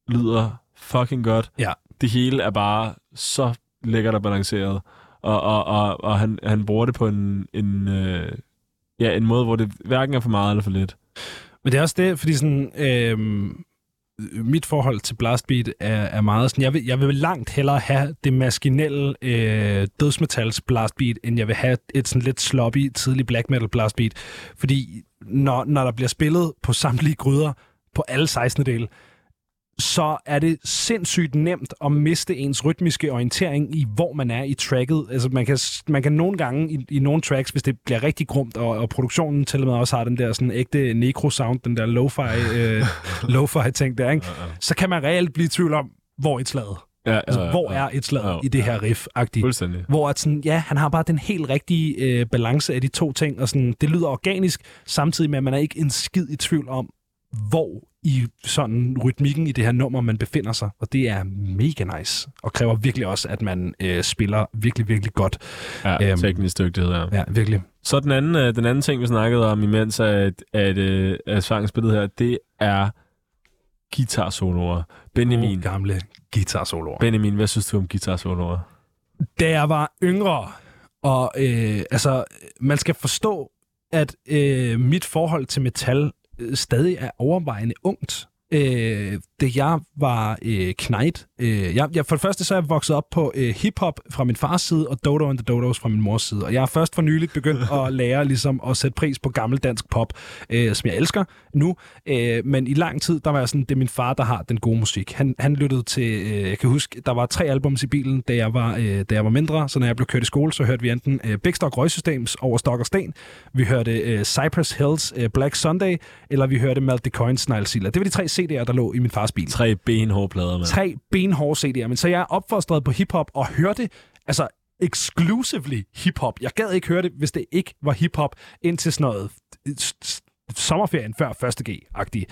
lyder fucking godt. Ja. Det hele er bare så lækkert og balanceret. Og, og, og, og han, han bruger det på en, en, øh, ja, en måde, hvor det hverken er for meget eller for lidt. Men det er også det, fordi sådan, øhm, Øh, mit forhold til blastbeat er, er meget sådan, jeg vil, jeg vil langt hellere have det maskinelle øh, dødsmetals blastbeat, end jeg vil have et sådan lidt sloppy, tidlig black metal blastbeat. Fordi når, når der bliver spillet på samtlige gryder, på alle 16 dele, så er det sindssygt nemt at miste ens rytmiske orientering i, hvor man er i tracket. Altså, man kan, man kan nogle gange i, i nogle tracks, hvis det bliver rigtig grumt, og, og produktionen til og med også har den der sådan ægte necro-sound, den der lo-fi, øh, lo-fi ting der, ikke? så kan man reelt blive i tvivl om, hvor et slaget. Ja, Altså, hvor er et slag ja, i det her riff-agtigt? Fuldstændig. Hvor at sådan, ja, han har bare den helt rigtige øh, balance af de to ting, og sådan, det lyder organisk, samtidig med, at man er ikke en skid i tvivl om, hvor i sådan rytmikken i det her nummer, man befinder sig. Og det er mega nice, og kræver virkelig også, at man øh, spiller virkelig, virkelig godt. Ja, Øhm. teknisk dygtighed, ja. Ja, virkelig. Så den anden, øh, den anden ting, vi snakkede om imens, at, at, øh, at sangen spillet her, det er guitar-soloer. Benjamin, Gode gamle guitar-soloer. Benjamin, hvad synes du om guitar-soloer? da jeg var yngre, og øh, altså, man skal forstå, at øh, mit forhold til metal stadig er overvejende ungt. Øh, da jeg var øh, knægt. Øh, jeg, jeg, for det første så er jeg vokset op på øh, hiphop fra min fars side, og Dodo and the Dodos fra min mors side. Og jeg er først for nyligt begyndt at lære ligesom, at sætte pris på gammel dansk pop, øh, som jeg elsker nu. Øh, men i lang tid, der var jeg sådan, det er min far, der har den gode musik. Han, han lyttede til, øh, jeg kan huske, der var tre albums i bilen, da jeg var, øh, da jeg var mindre. Så når jeg blev kørt i skole, så hørte vi enten øh, Big Stock Røgsystems over Stok og Sten, vi hørte øh, Cypress Hills øh, Black Sunday, eller vi hørte Melt the Coin Snile Sealer. Det var de tre CD'er, der lå i min fars bil. Tre benhårde plader, mand. Tre benhårde CD'er. Men så jeg er opfostret på hiphop og hørte, altså exclusively hiphop. Jeg gad ikke høre det, hvis det ikke var hiphop, indtil sådan noget øh, sommerferien før 1. G-agtig.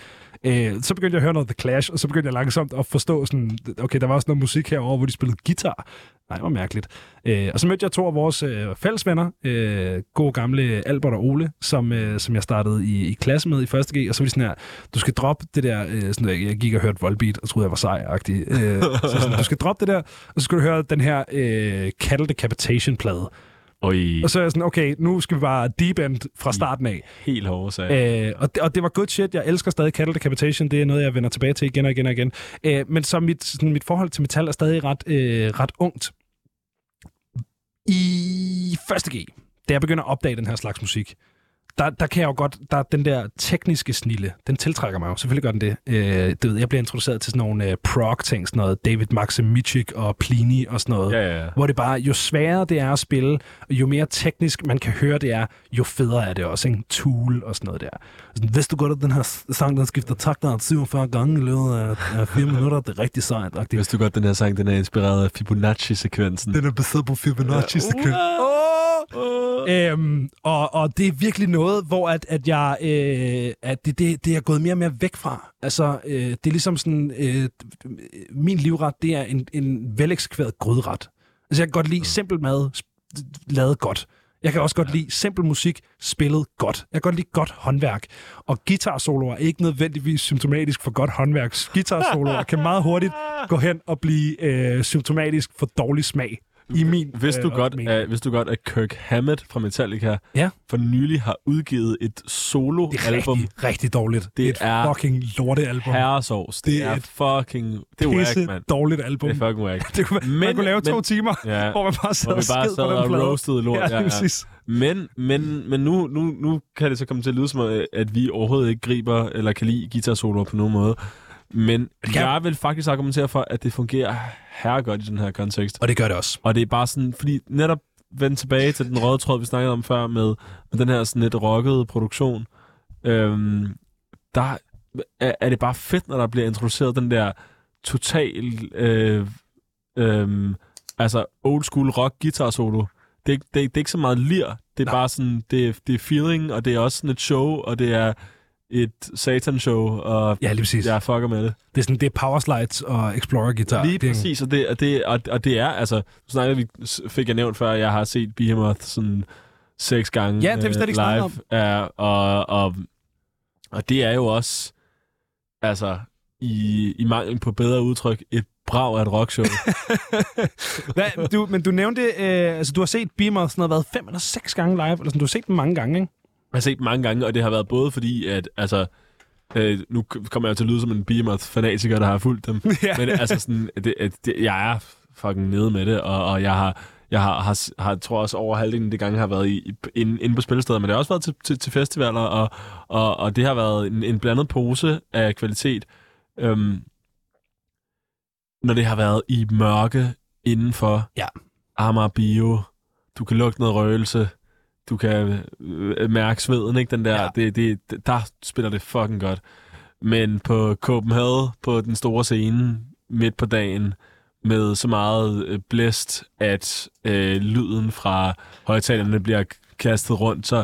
Øh, så begyndte jeg at høre noget The Clash, og så begyndte jeg langsomt at forstå sådan, okay, der var også noget musik herover, hvor de spillede guitar. Nej, hvor mærkeligt. Øh, og så mødte jeg to af vores øh, fælles venner, øh, gode gamle Albert og Ole, som, øh, som jeg startede i, i klasse med i 1. G, og så var de sådan her, du skal droppe det der, øh, sådan der jeg gik og hørte Volbeat, og troede, jeg var sej-agtig. Øh, så sådan, du skal droppe det der, og så skal du høre den her øh, Cattle Decapitation-plade. Oj, Og så er jeg sådan, okay, nu skal vi bare deep end fra starten af. helt hårde sag. Øh, og, det, og det var good shit. Jeg elsker stadig Cattle Decapitation. Det er noget, jeg vender tilbage til igen og igen og igen. Øh, men så mit, sådan, mit forhold til metal er stadig ret, øh, ret ungt. I første G, da jeg begynder at opdage den her slags musik, der, der kan jeg jo godt, der er den der tekniske snille, den tiltrækker mig jo, selvfølgelig gør den det. Øh, du ved, jeg bliver introduceret til sådan nogle øh, prog-ting, sådan noget David Maximicic og Plini og sådan noget. Ja, ja, ja. Hvor det bare, jo sværere det er at spille, og jo mere teknisk man kan høre det er, jo federe er det også, ikke? Tool og sådan noget der. Sådan, hvis du godt at den her sang, den skifter takter 47 gange i løbet af, af 4 minutter, det er rigtig sejt. Hvis du godt, den her sang, den er inspireret af Fibonacci-sekvensen. Den er baseret på Fibonacci-sekvens. Wow! Øhm, og, og det er virkelig noget, hvor at, at jeg, øh, at det, det, det er gået mere og mere væk fra. Altså, øh, det er ligesom sådan, øh, min livret, det er en, en veleksekveret gryderet. Altså, jeg kan godt lide simpel mad, lavet godt. Jeg kan også godt lide simpel musik, spillet godt. Jeg kan godt lide godt håndværk. Og guitarsoloer er ikke nødvendigvis symptomatisk for godt håndværk. Guitarsoloer kan meget hurtigt gå hen og blive øh, symptomatisk for dårlig smag. I min Vidste du, øh, godt, at, vidste du godt, at Kirk Hammett fra Metallica Ja. for nylig har udgivet et Det er soloalbum? rigtig, rigtig dårligt. Det et er fucking lortealbum. Herresovs. Det, Det det er er et fucking... Det er whack, mand. dårligt album. Det er fucking whack. Det kunne, men, man Men- kunne lave to men- timer, Ja. hvor man bare sad Hvor vi og bare sad og plade. roastede lort. Ja, lige præcis. Men, men, men nu, nu, nu kan det så komme til at lyde som, at vi overhovedet ikke griber eller kan lide guitarsoloer på nogen måde. Men kan- jeg vil faktisk argumentere for, at det fungerer herregodt i den her kontekst. Og det gør det også. Og det er bare sådan, fordi netop vende tilbage til den røde tråd, vi snakkede om før, med, med den her sådan lidt rockede produktion, øhm, der er, er det bare fedt, når der bliver introduceret den der total, øh, øh, altså old school rock guitar solo. Det, er ikke- det, det er ikke så meget lir, det er Nej. bare sådan, det det er feeling, og det er også sådan et show, og det er et satan-show, og Ja, lige præcis. jeg fucker med det. Det er sådan, det er power slides og explorer guitar. Lige er, præcis, og det, og, det, og, og det er, altså, snakker vi, fik jeg nævnt før, at jeg har set Behemoth sådan seks gange Ja, det har vi slet ikke øh, live, ja, og, og, og det er jo også, altså, i, i mangel på bedre udtryk, et brag af et rockshow. Hvad, du, men du nævnte, øh, altså du har set Beamer sådan noget, været fem eller seks gange live, eller sådan, du har set dem mange gange, ikke? Jeg har set dem mange gange, og det har været både fordi, at altså, øh, nu kommer jeg til at lyde som en Behemoth-fanatiker, der har fulgt dem. ja. Men altså sådan, det, det, jeg er fucking nede med det, og, og jeg har, jeg har, har, har, tror også over halvdelen af de gange har været i, inde, inde på spillesteder, men det har også været til, til, til festivaler, og, og, og det har været en, en blandet pose af kvalitet. Øhm, når det har været i mørke indenfor Ja. Amager Bio, du kan lugte noget røgelse, du kan øh, mærke sveden, ikke? Den der, Ja. det, det, der spiller det fucking godt. Men på Copenhagen, på den store scene, midt på dagen, med så meget øh, blæst, at øh, lyden fra højtalerne bliver kastet rundt, så,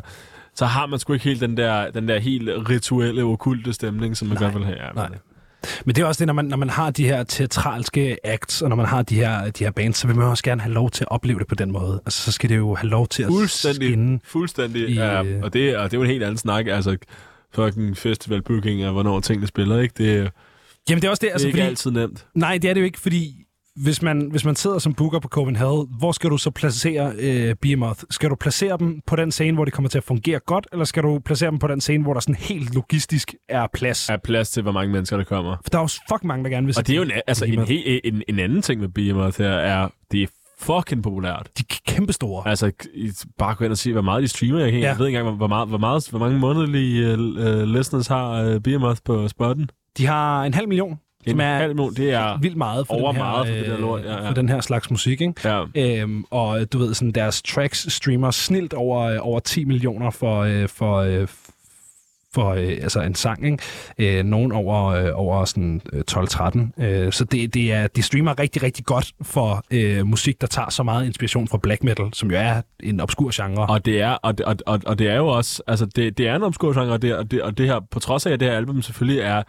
så har man sgu ikke helt den der, den der helt rituelle, okulte stemning, som man Nej, godt vil have. Ja, nej. Men det er også det, når man, når man har de her teatralske acts, og når man har de her, de her bands, så vil man også gerne have lov til at opleve det på den måde. Altså, så skal det jo have lov til at Fuldstændig. skinne. Fuldstændig, I, ja, øh, og, det, og det er jo en helt anden snak, altså fucking festival booking og hvornår tingene spiller, ikke? Det, det Jamen, det er også det, er altså, ikke fordi, altid nemt. Nej, det er det jo ikke, fordi hvis man, hvis man sidder som booker på Copenhagen, hvor skal du så placere øh, Behemoth? Skal du placere dem på den scene, hvor det kommer til at fungere godt, eller skal du placere dem på den scene, hvor der sådan helt logistisk er plads? Er plads til, hvor mange mennesker der kommer. For der er jo fucking mange, der gerne vil se Og det er jo en, altså, en, he, en, en anden ting med Behemoth her, er, det er fucking populært. De er kæmpe store. Altså, bare gå ind og se, hvor meget de streamer. Jeg, Ja. ja. jeg ved ikke engang, hvor, meget, hvor, meget, hvor mange månedlige uh, listeners har uh, Behemoth på spotten. De har en halv million, En er halv million, det er... vildt meget for, over den, her, meget for det der øh, lort, ja, ja. for den her slags musik. Ikke? Ja. Øhm, og du ved, sådan deres tracks streamer snilt over, øh, over 10 millioner for, øh, for, for øh, altså en sang, ikke? Øh, nogen over, øh, over sådan øh, 12-13. Øh, så det, det er, de streamer rigtig, rigtig godt for øh, musik, der tager så meget inspiration fra black metal, som jo er en obskur genre. Og det er, og, det- og, og, og det er jo også, altså det, det er en obskur genre, og det, og, det, og det her, på trods af, at det her album selvfølgelig er,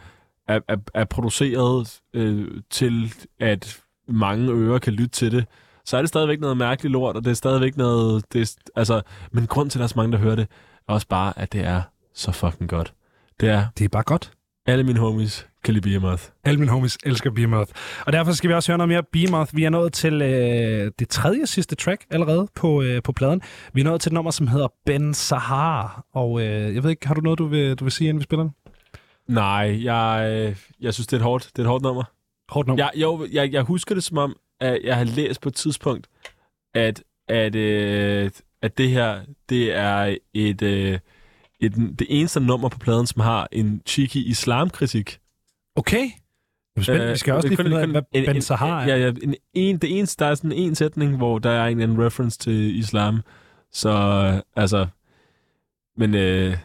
er, er, er produceret øh, til, at mange ører kan lytte til det, så er det stadigvæk noget mærkeligt lort, og det er stadigvæk noget, det er, altså, men grund til, at der er så mange, der hører det, er også bare, at det er så fucking godt. Det er, Det er bare godt. alle mine homies kan lide Behemoth. Alle mine homies elsker Behemoth. Og derfor skal vi også høre noget mere Behemoth. Vi er nået til øh, det tredje sidste track allerede på, øh, på pladen. Vi er nået til et nummer, som hedder Ben Sahar. Og øh, jeg ved ikke, har du noget, du vil, du vil sige, inden vi spiller den? Nej, jeg, øh, jeg synes, det er et hårdt, det er et hårdt nummer. Hårdt nummer. Jeg, jo, jeg, jeg husker det som om, at jeg har læst på et tidspunkt, at, at, øh, at det her, det er et, øh, et, det eneste nummer på pladen, som har en cheeky islamkritik. Okay. Jeg spændt. vi skal også lige finde ud af, hvad en- Ben en- Sahar er. Ja, ja, en, en, det eneste, der er sådan en sætning, hvor der er en, en reference til islam. Så, øh, altså, men, øh,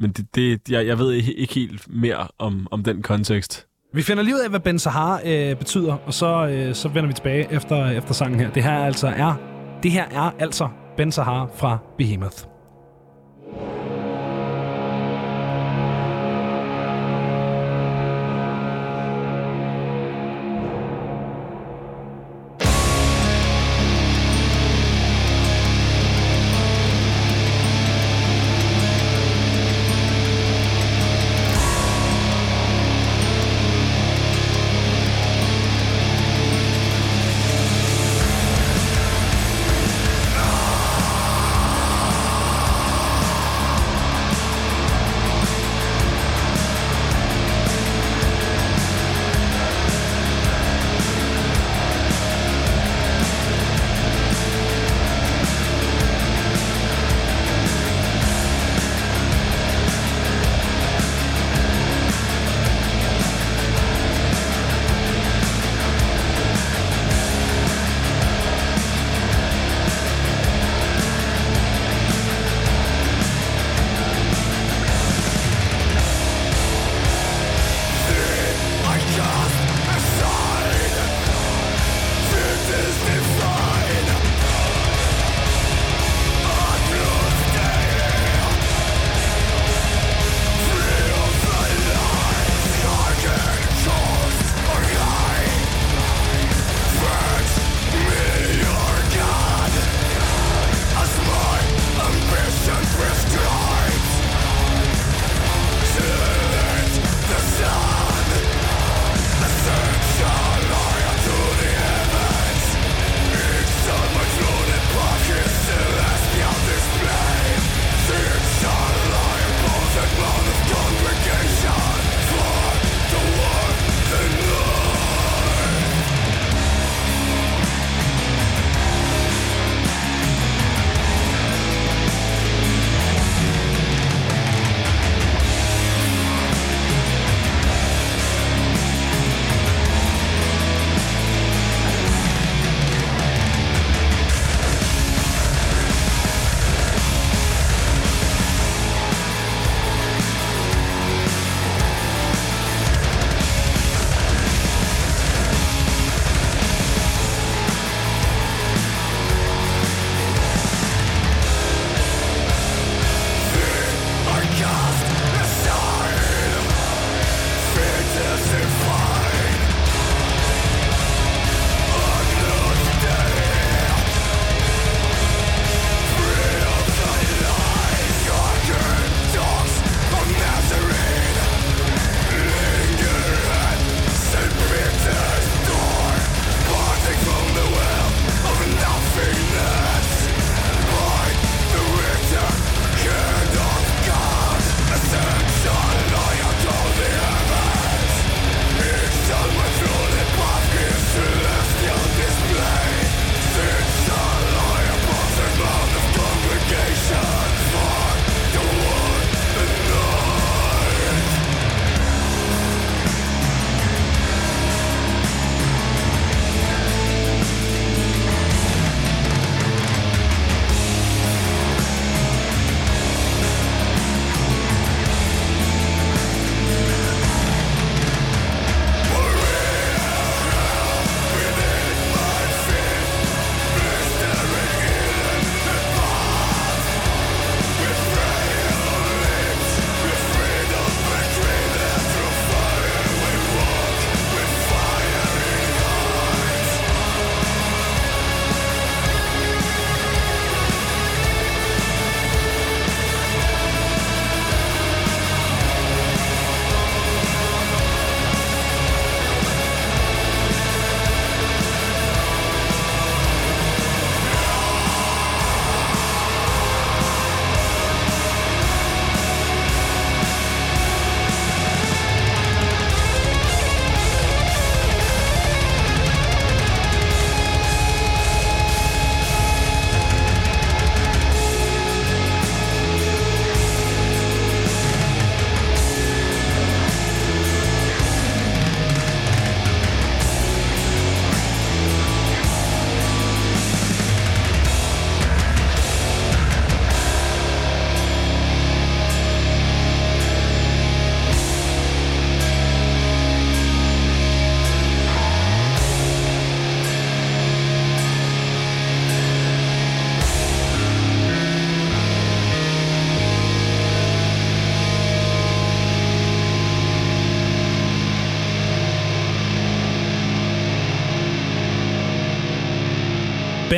men det, det, jeg, jeg ved ikke, ikke helt mere om, om den kontekst. Vi finder lige ud af, hvad Ben Sahar øh, betyder, og så, øh, så vender vi tilbage efter, efter sangen her. Det her altså er, det her er altså Ben Sahar fra Behemoth.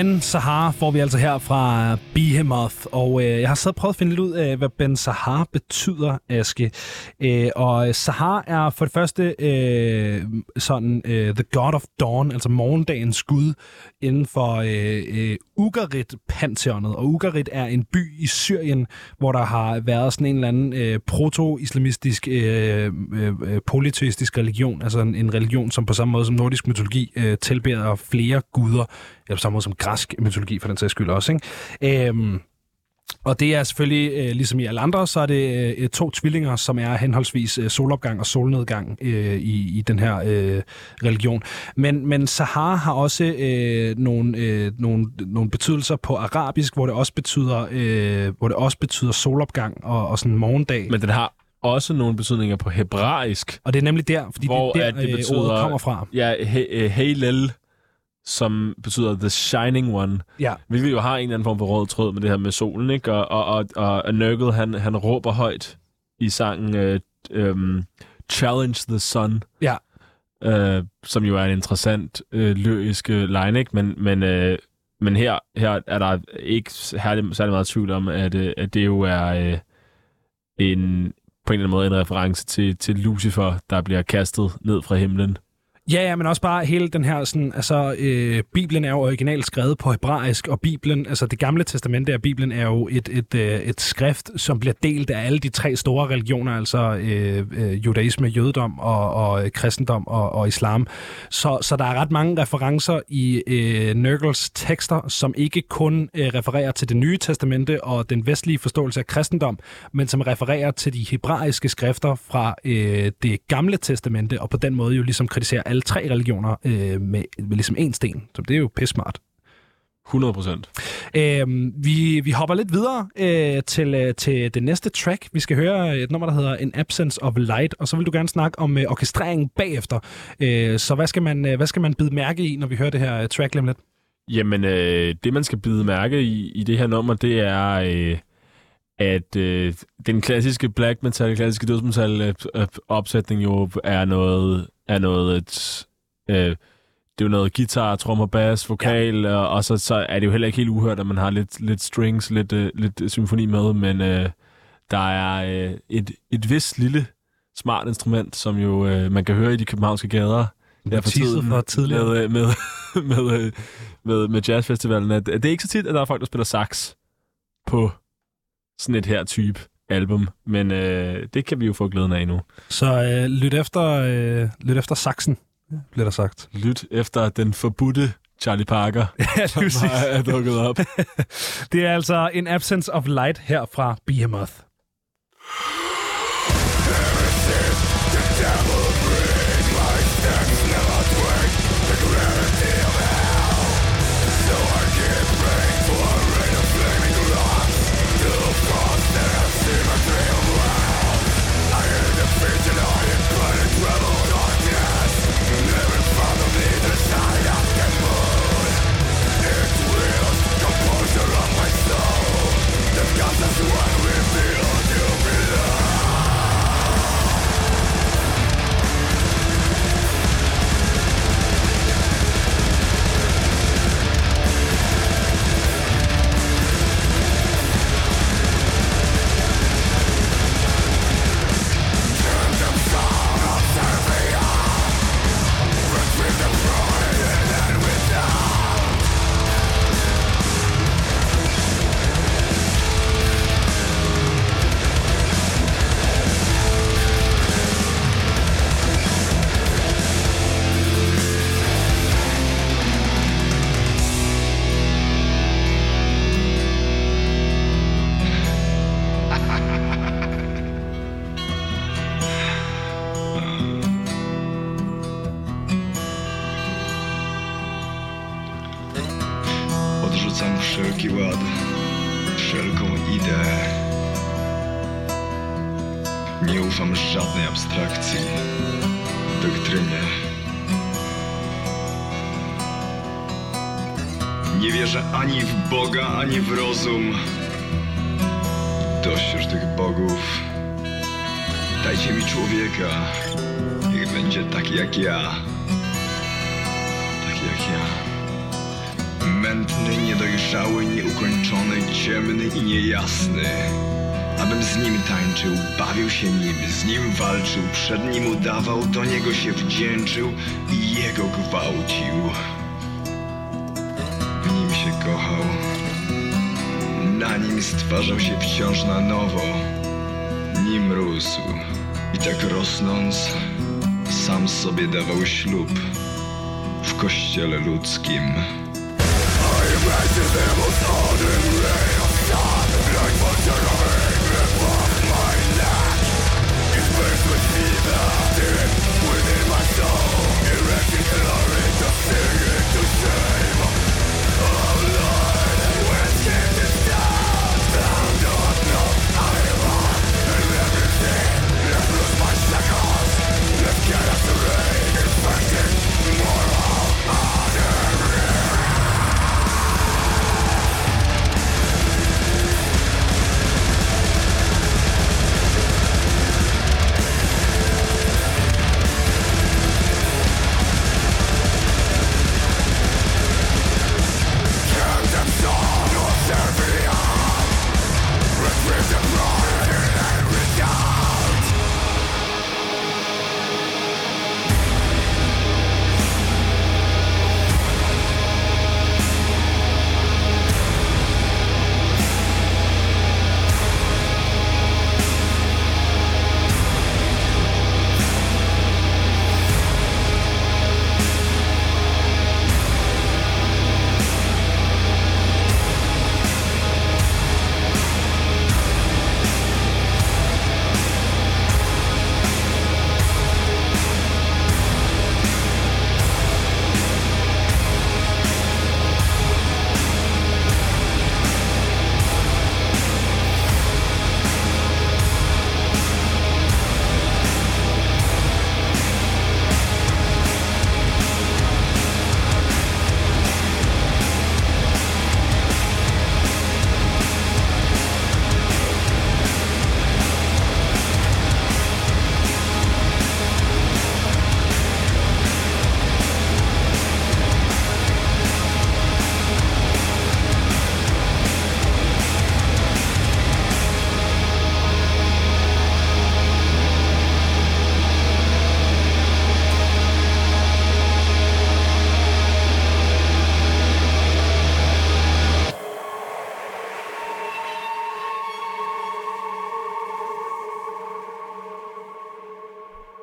Ben Sahar får vi altså her fra Behemoth, og øh, jeg har så prøvet at finde lidt ud af, hvad Ben Sahar betyder, Aske. Øh, og Sahar er for det første øh, sådan øh, the god of dawn, altså morgendagens gud inden for øh, øh, Ugarit-pantheonet. Og Ugarit er en by i Syrien, hvor der har været sådan en eller anden øh, proto-islamistisk, øh, øh, øh polyteistisk religion, altså en, en religion, som på samme måde som nordisk mytologi øh, tilbeder flere guder, ja, på samme måde som græsk mytologi for den sags skyld også. Ikke? Øh, og det er selvfølgelig, øh, ligesom i alle andre, så er det øh, to tvillinger, som er henholdsvis øh, solopgang og solnedgang øh, i, i den her øh, religion. Men, men Sahar har også øh, nogle, øh, nogle, nogle betydelser på arabisk, hvor det også betyder, øh, hvor det også betyder solopgang og, og sådan morgendag. Men den har også nogle betydninger på hebraisk. Og det er nemlig der, fordi hvor det er at der, det øh, betyder, ordet kommer fra. Ja, he, øh, Heilel, som betyder The Shining One. Ja. Hvilket jo har en eller anden form for rød tråd med det her med solen, ikke? Og, og, og, og, og Nurgle, han, han råber højt i sangen øh, øh, Challenge the Sun. Ja. Øh, som jo er en interessant øh, lyrisk øh, line, ikke? Men, men, øh, men her, her er der ikke særlig, særlig meget tvivl om, at, øh, at det jo er øh, en, på en eller anden måde en reference til, til Lucifer, der bliver kastet ned fra himlen. Ja, ja, men også bare hele den her sådan, altså, øh, Bibelen er jo originalt skrevet på hebraisk, og Bibelen, altså det gamle testamente af Bibelen er jo et, et, øh, et skrift, som bliver delt af alle de tre store religioner, altså øh, øh, judaisme, jødedom og, og øh, kristendom og, og islam. Så, så der er ret mange referencer i øh, Nurgles tekster, som ikke kun øh, refererer til det nye testamente og den vestlige forståelse af kristendom, men som refererer til de hebraiske skrifter fra øh, det gamle testamente, og på den måde jo ligesom kritiserer alle tre religioner øh, med, med ligesom en sten. Så det er jo pissmart. 100 procent. Øhm, vi, vi hopper lidt videre øh, til, øh, til det næste track. Vi skal høre et nummer, der hedder An Absence of Light, og så vil du gerne snakke om øh, orkestreringen bagefter. Øh, så hvad skal, man, øh, hvad skal man bide mærke i, når vi hører det her øh, track lidt? Jamen, øh, det man skal bide mærke i, i det her nummer, det er, øh, at øh, den klassiske black metal, klassiske dødsmetal øh, øh, opsætning jo er noget, er noget et, øh, det er jo noget guitar, trommer, bass, vokal, ja. og, og så, så er det jo heller ikke helt uhørt, at man har lidt, lidt strings, lidt, øh, lidt symfoni med, men øh, der er øh, et, et vist lille smart instrument, som jo øh, man kan høre i de københavnske gader. Der for tiden, for tidligere. Med, med, med, med, med, med jazzfestivalen. At, at det er ikke så tit, at der er folk, der spiller sax på sådan et her type album, men øh, det kan vi jo få glæden af nu. Så øh, lyt, efter, øh, lyt efter saxen, bliver der sagt. Lyt efter den forbudte Charlie Parker, Ja, som er, er dukket op. Det er altså en absence of light her fra Behemoth. Walczył, przed nim udawał, do niego się wdzięczył i jego gwałcił. W nim się kochał, na nim stwarzał się wciąż na nowo, nim rósł i tak rosnąc, sam sobie dawał ślub w kościele ludzkim. Seeking our end of to say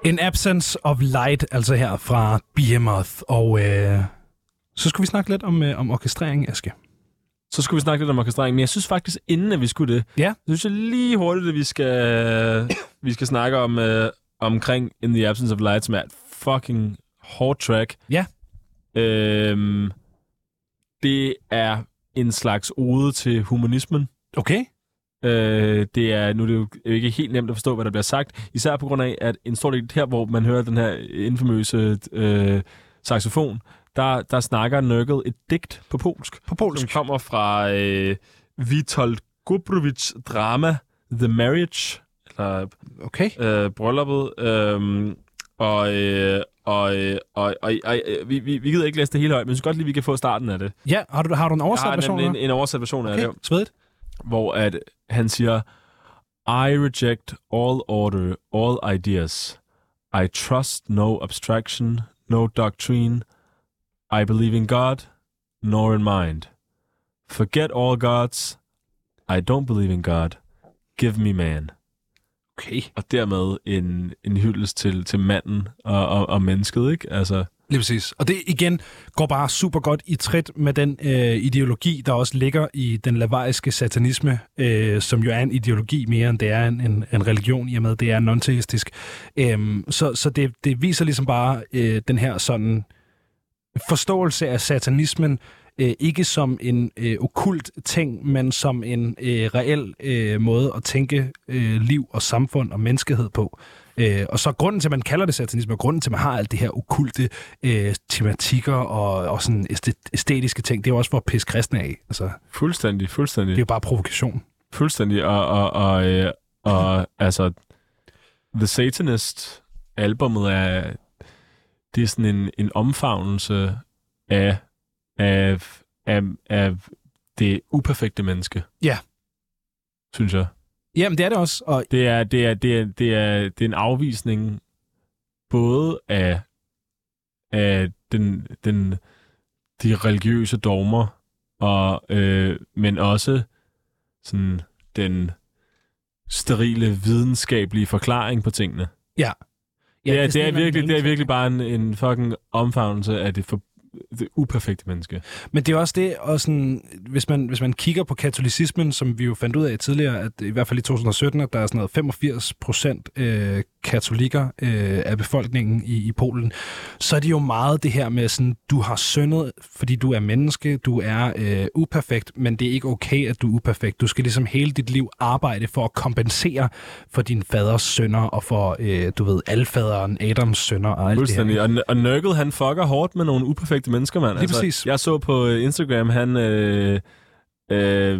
In Absence of Light, altså her fra Behemoth. Og øh, så skulle vi snakke lidt om, øh, om orkestrering, Aske. Så skulle vi snakke lidt om orkestrering, men jeg synes faktisk, inden at vi skulle det, Ja. så synes jeg lige hurtigt, at vi skal, vi skal snakke om øh, omkring In the Absence of Light, som er et fucking hårdt track. Ja. Øhm, det er en slags ode til humanismen. Okay. Øh, det er, nu er det jo ikke helt nemt at forstå, hvad der bliver sagt, især på grund af, at en stor del her, hvor man hører den her infamøse øh, saxofon, der, der snakker Nørkel et digt på polsk, På polsk. som kommer fra øh, Witold Gubrovics drama The Marriage, eller Okay. øh, brylluppet, øh, og, øh, og, og, og, og øh, vi, vi, vi gider ikke læse det hele højt, men jeg synes godt lige, vi kan få starten af det. Ja, har du, har du en Jeg oversat har version? nemlig en, her? en oversat version af Okay, det svedigt. hvor at han siger, I reject all order, all ideas. I trust no abstraction, no doctrine. I believe in God, nor in mind. Forget all gods. I don't believe in God. Give me man. Okay. Og dermed en, en hyldest til, til manden og, og, og mennesket, ikke? Altså, Lige præcis. Og det igen går bare super godt i trit med den øh, ideologi, der også ligger i den lavariske satanisme, øh, som jo er en ideologi mere end det er en, en, en religion, i og med at det er non-teistisk. Øhm, så så det, det viser ligesom bare øh, den her sådan forståelse af satanismen, øh, ikke som en øh, okult ting, men som en øh, reel øh, måde at tænke øh, liv og samfund og menneskehed på. Øh, og så grunden til, at man kalder det satanisme, og grunden til, at man har alt det her okulte øh, tematikker og, og sådan æstet- æstetiske ting, det er jo også for at pisse kristne af. Altså, fuldstændig, fuldstændig. det er jo bare provokation. Fuldstændig, og, og, og, øh, og altså, The Satanist albumet er, det er sådan en, en omfavnelse af, af, af, af det uperfekte menneske. Ja. Synes jeg. Jamen, det er det også. Og Det er, det er, det er, det er, det er en afvisning både af, af den, den, de religiøse dogmer, og, øh, men også sådan den sterile videnskabelige forklaring på tingene. ja. Ja, det, er, det, er eller anden virkelig, det er virkelig bare en, en fucking omfavnelse af det, for, det uperfekte menneske. Men det er også det, og sådan, hvis, man, hvis man kigger på katolicismen, som vi jo fandt ud af tidligere, at i hvert fald i 2017, at der er sådan noget 85 procent øh, katolikker øh, af befolkningen i, i Polen, så er det jo meget det her med sådan, du har syndet, fordi du er menneske, du er øh, uperfekt, men det er ikke okay, at du er uperfekt. Du skal ligesom hele dit liv arbejde for at kompensere for din faders sønder, og for, øh, du ved, alfaderen, Adams sønder og alt det her. Og, og Nurgle, han fucker hårdt med nogle uperfekte mennesker, mand. Altså, Lige præcis. Jeg så på Instagram, han... Øh, øh,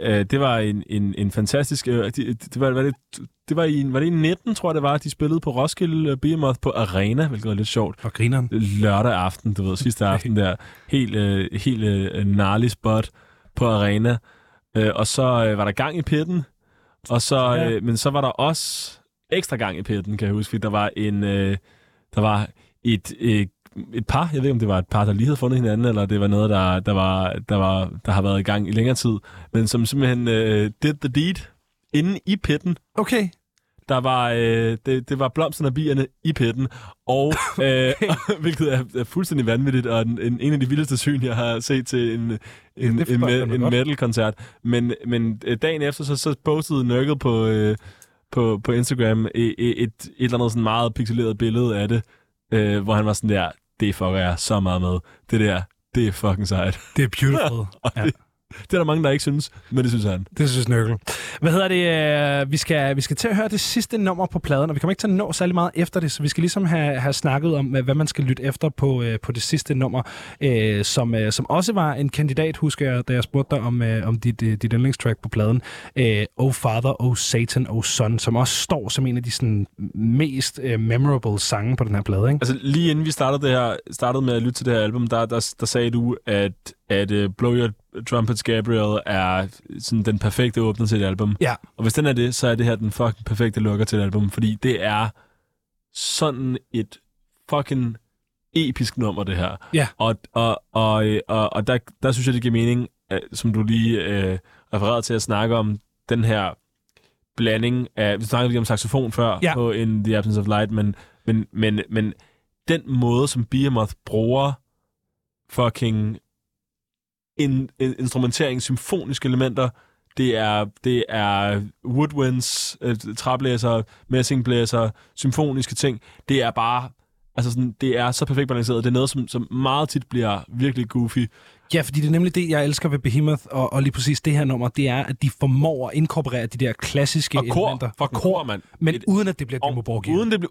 øh, det var en, en, en fantastisk... Øh, det, det, var, var, det, det var, i, var det i 19, tror jeg det var, de spillede på Roskilde øh, Behemoth på Arena, hvilket var lidt sjovt. Og grineren. Lørdag aften, du ved, sidste aften der. Helt, øh, helt øh, gnarly spot på Arena. Øh, og så øh, var der gang i pitten. Og så, øh, men så var der også ekstra gang i pitten, kan jeg huske. fordi Der var en... Øh, der var et, øh, et par, jeg ved ikke, om det var et par, der lige havde fundet hinanden, eller det var noget, der, der, var, der, var, der har været i gang i længere tid, men som simpelthen øh, did the deed inde i pitten. Okay. Der var, øh, det, det var blomsterne og bierne i pitten, og øh, hvilket er, er fuldstændig vanvittigt, og en, en, en af de vildeste syn, jeg har set til en, en, det en, jeg en, metal-koncert. Men, men øh, dagen efter, så, så postede Nurgle på, øh, på, på Instagram et, et, et eller andet sådan meget pixeleret billede af det, øh, hvor han var sådan der, det fucker jeg så meget med. Det der, det er fucking sejt. Det er beautiful. Ja. det, det er der mange, der ikke synes, men det synes han. Det synes Nørkel. Hvad hedder det? øh, Vi skal, vi skal til at høre det sidste nummer på pladen, og vi kommer ikke til at nå særlig meget efter det, så vi skal ligesom have, have snakket om, hvad man skal lytte efter på, øh, på det sidste nummer, øh, som, øh, som også var en kandidat, husker jeg, da jeg spurgte dig om, øh, om dit, dit yndlingstrack på pladen. Øh, oh Father, Oh Satan, Oh Son, som også står som en af de sådan, mest øh, memorable sange på den her plade. Ikke? Altså lige inden vi startede, det her, startede med at lytte til det her album, der, der, der sagde du, at, at uh, Blow Your Trumpets Gabriel er sådan den perfekte åbner til et album. Ja. Og hvis den er det, så er det her den fucking perfekte lukker til et album, fordi det er sådan et fucking episk nummer, det her. Ja. Og, og, og, og, og der, der synes jeg, det giver mening, som du lige øh, refererede til at snakke om, den her blanding af... Vi snakkede lige om saxofon før Ja. på In the Absence of Light, men, men, men, men den måde, som Behemoth bruger fucking in, in, instrumentering, symfoniske elementer, det er, det er woodwinds, øh, træblæser, messingblæser, symfoniske ting. Det er bare, altså sådan, det er så perfekt balanceret. Det er noget, som, som meget tit bliver virkelig goofy. Ja, fordi det er nemlig det, jeg elsker ved Behemoth, og, og lige præcis det her nummer, det er, at de formår at inkorporere de der klassiske Og kor, elementer. for kor, mand. Men Et- uden at det bliver Borgir. Uden det blev...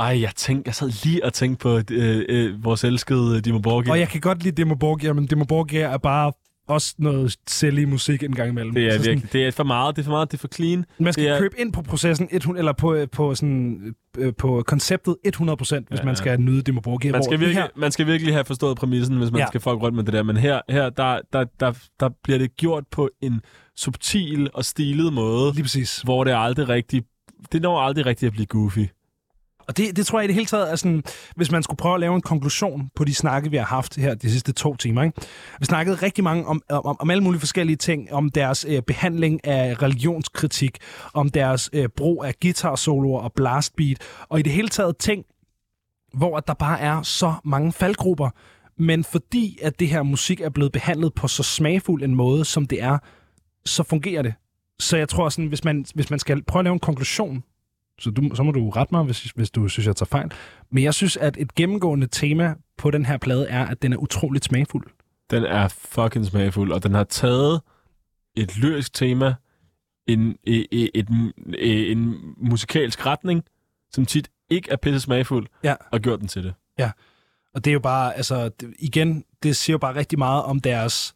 Ej, jeg tænkte, jeg sad lige og tænkte på øh, øh, vores elskede Dimo Borgir. Og jeg kan godt lide Dimmu Borgir, men Dimmu Borgir er bare også noget silly musik en gang imellem. Det er Så sådan, virkelig, det er for meget, det er for meget, det er for clean. Man skal det er- købe ind på processen, 100, eller på, øh, på, sådan, øh, på konceptet 100% hvis Ja, man skal nyde Dimmu Borgir. Man skal, virkelig, her, man skal virkelig have forstået præmissen, hvis man Ja. ja. skal fuck rundt med det der. Men her, her der, der, der, der bliver det gjort på en subtil og stilet måde, lige præcis. hvor det er aldrig rigtig... Det når aldrig rigtigt at blive goofy. Og det, det tror jeg i det hele taget er sådan, hvis man skulle prøve at lave en konklusion på de snakke, vi har haft her de sidste to timer. Ikke? Vi snakkede rigtig mange om, om, om alle mulige forskellige ting, om deres øh, behandling af religionskritik, om deres øh, brug af guitar-soloer og blastbeat, og i det hele taget ting, hvor at der bare er så mange faldgrupper. Men fordi at det her musik er blevet behandlet på så smagfuld en måde, som det er, så fungerer det. Så jeg tror sådan, hvis man, hvis man skal prøve at lave en konklusion, så, du, så må du rette mig, hvis, hvis du synes, jeg tager fejl. Men jeg synes, at et gennemgående tema på den her plade er, at den er utroligt smagfuld. Den er fucking smagfuld, og den har taget et lyrisk tema, en, et, et, et, en musikalsk retning, som tit ikke er pisse smagfuld, Ja. og gjort den til det. Og det er jo bare, altså, igen, det siger jo bare rigtig meget om deres...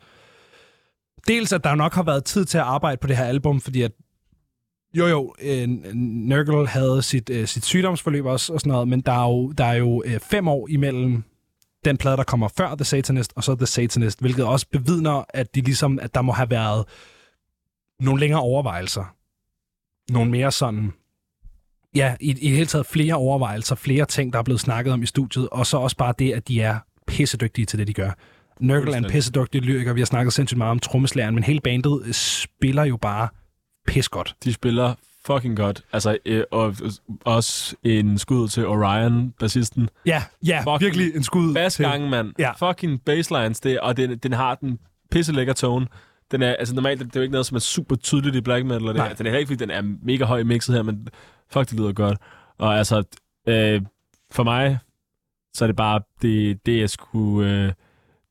Dels, at der nok har været tid til at arbejde på det her album, fordi at jo, jo, øh, Nurgle havde sit, øh, sit sygdomsforløb også og sådan noget, men der er jo, der er jo øh, fem år imellem den plade, der kommer før The Satanist, og så The Satanist, hvilket også bevidner, at, de ligesom, at der må have været nogle længere overvejelser. Nogle mere sådan ja, i, i det hele taget flere overvejelser, flere ting, der er blevet snakket om i studiet, og så også bare det, at de er pissedygtige til det, de gør. Nørkel er en pissedygtig lyriker, vi har snakket sindssygt meget om trommeslæren, men hele bandet spiller jo bare pis godt. De spiller fucking godt. Altså, øh, og også en skud til Orion, bassisten. Ja, ja, Fucking virkelig en skud Bas til. gang, mand. Ja. Fucking basslines, det, og den, den har den pisse lækker tone. Den er, altså normalt, det er jo ikke noget, som er super tydeligt i black metal. Og det, Nej. er- den er ikke, fordi den er mega høj i mixet her, men fuck, det lyder godt. Og altså, øh, for mig, så er det bare, det, det er sgu øh,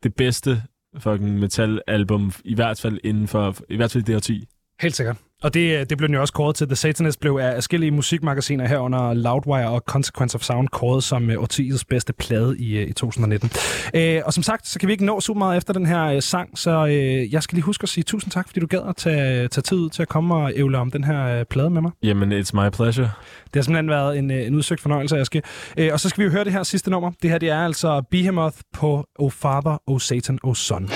det bedste fucking metalalbum, i hvert fald inden for, i hvert fald i det årti. Helt sikkert. Og det, øh, det blev den jo også kåret til. The Satanist blev af forskellige musikmagasiner herunder Loudwire og Consequence of Sound kåret som øh, årtiets bedste plade i, øh, i 2019. Øh, og som sagt, så kan vi ikke nå super meget efter den her øh, sang, så øh, jeg skal lige huske at sige tusind tak, fordi du gad at tage, tage tid ud til at komme og ævle om den her øh, plade med mig. Jamen, it's my pleasure. Det har simpelthen været en, øh, en udsøgt fornøjelse, Aske. Øh, og så skal vi jo høre det her sidste nummer. Det her det er altså Behemoth på O Father, O Satan, O Son.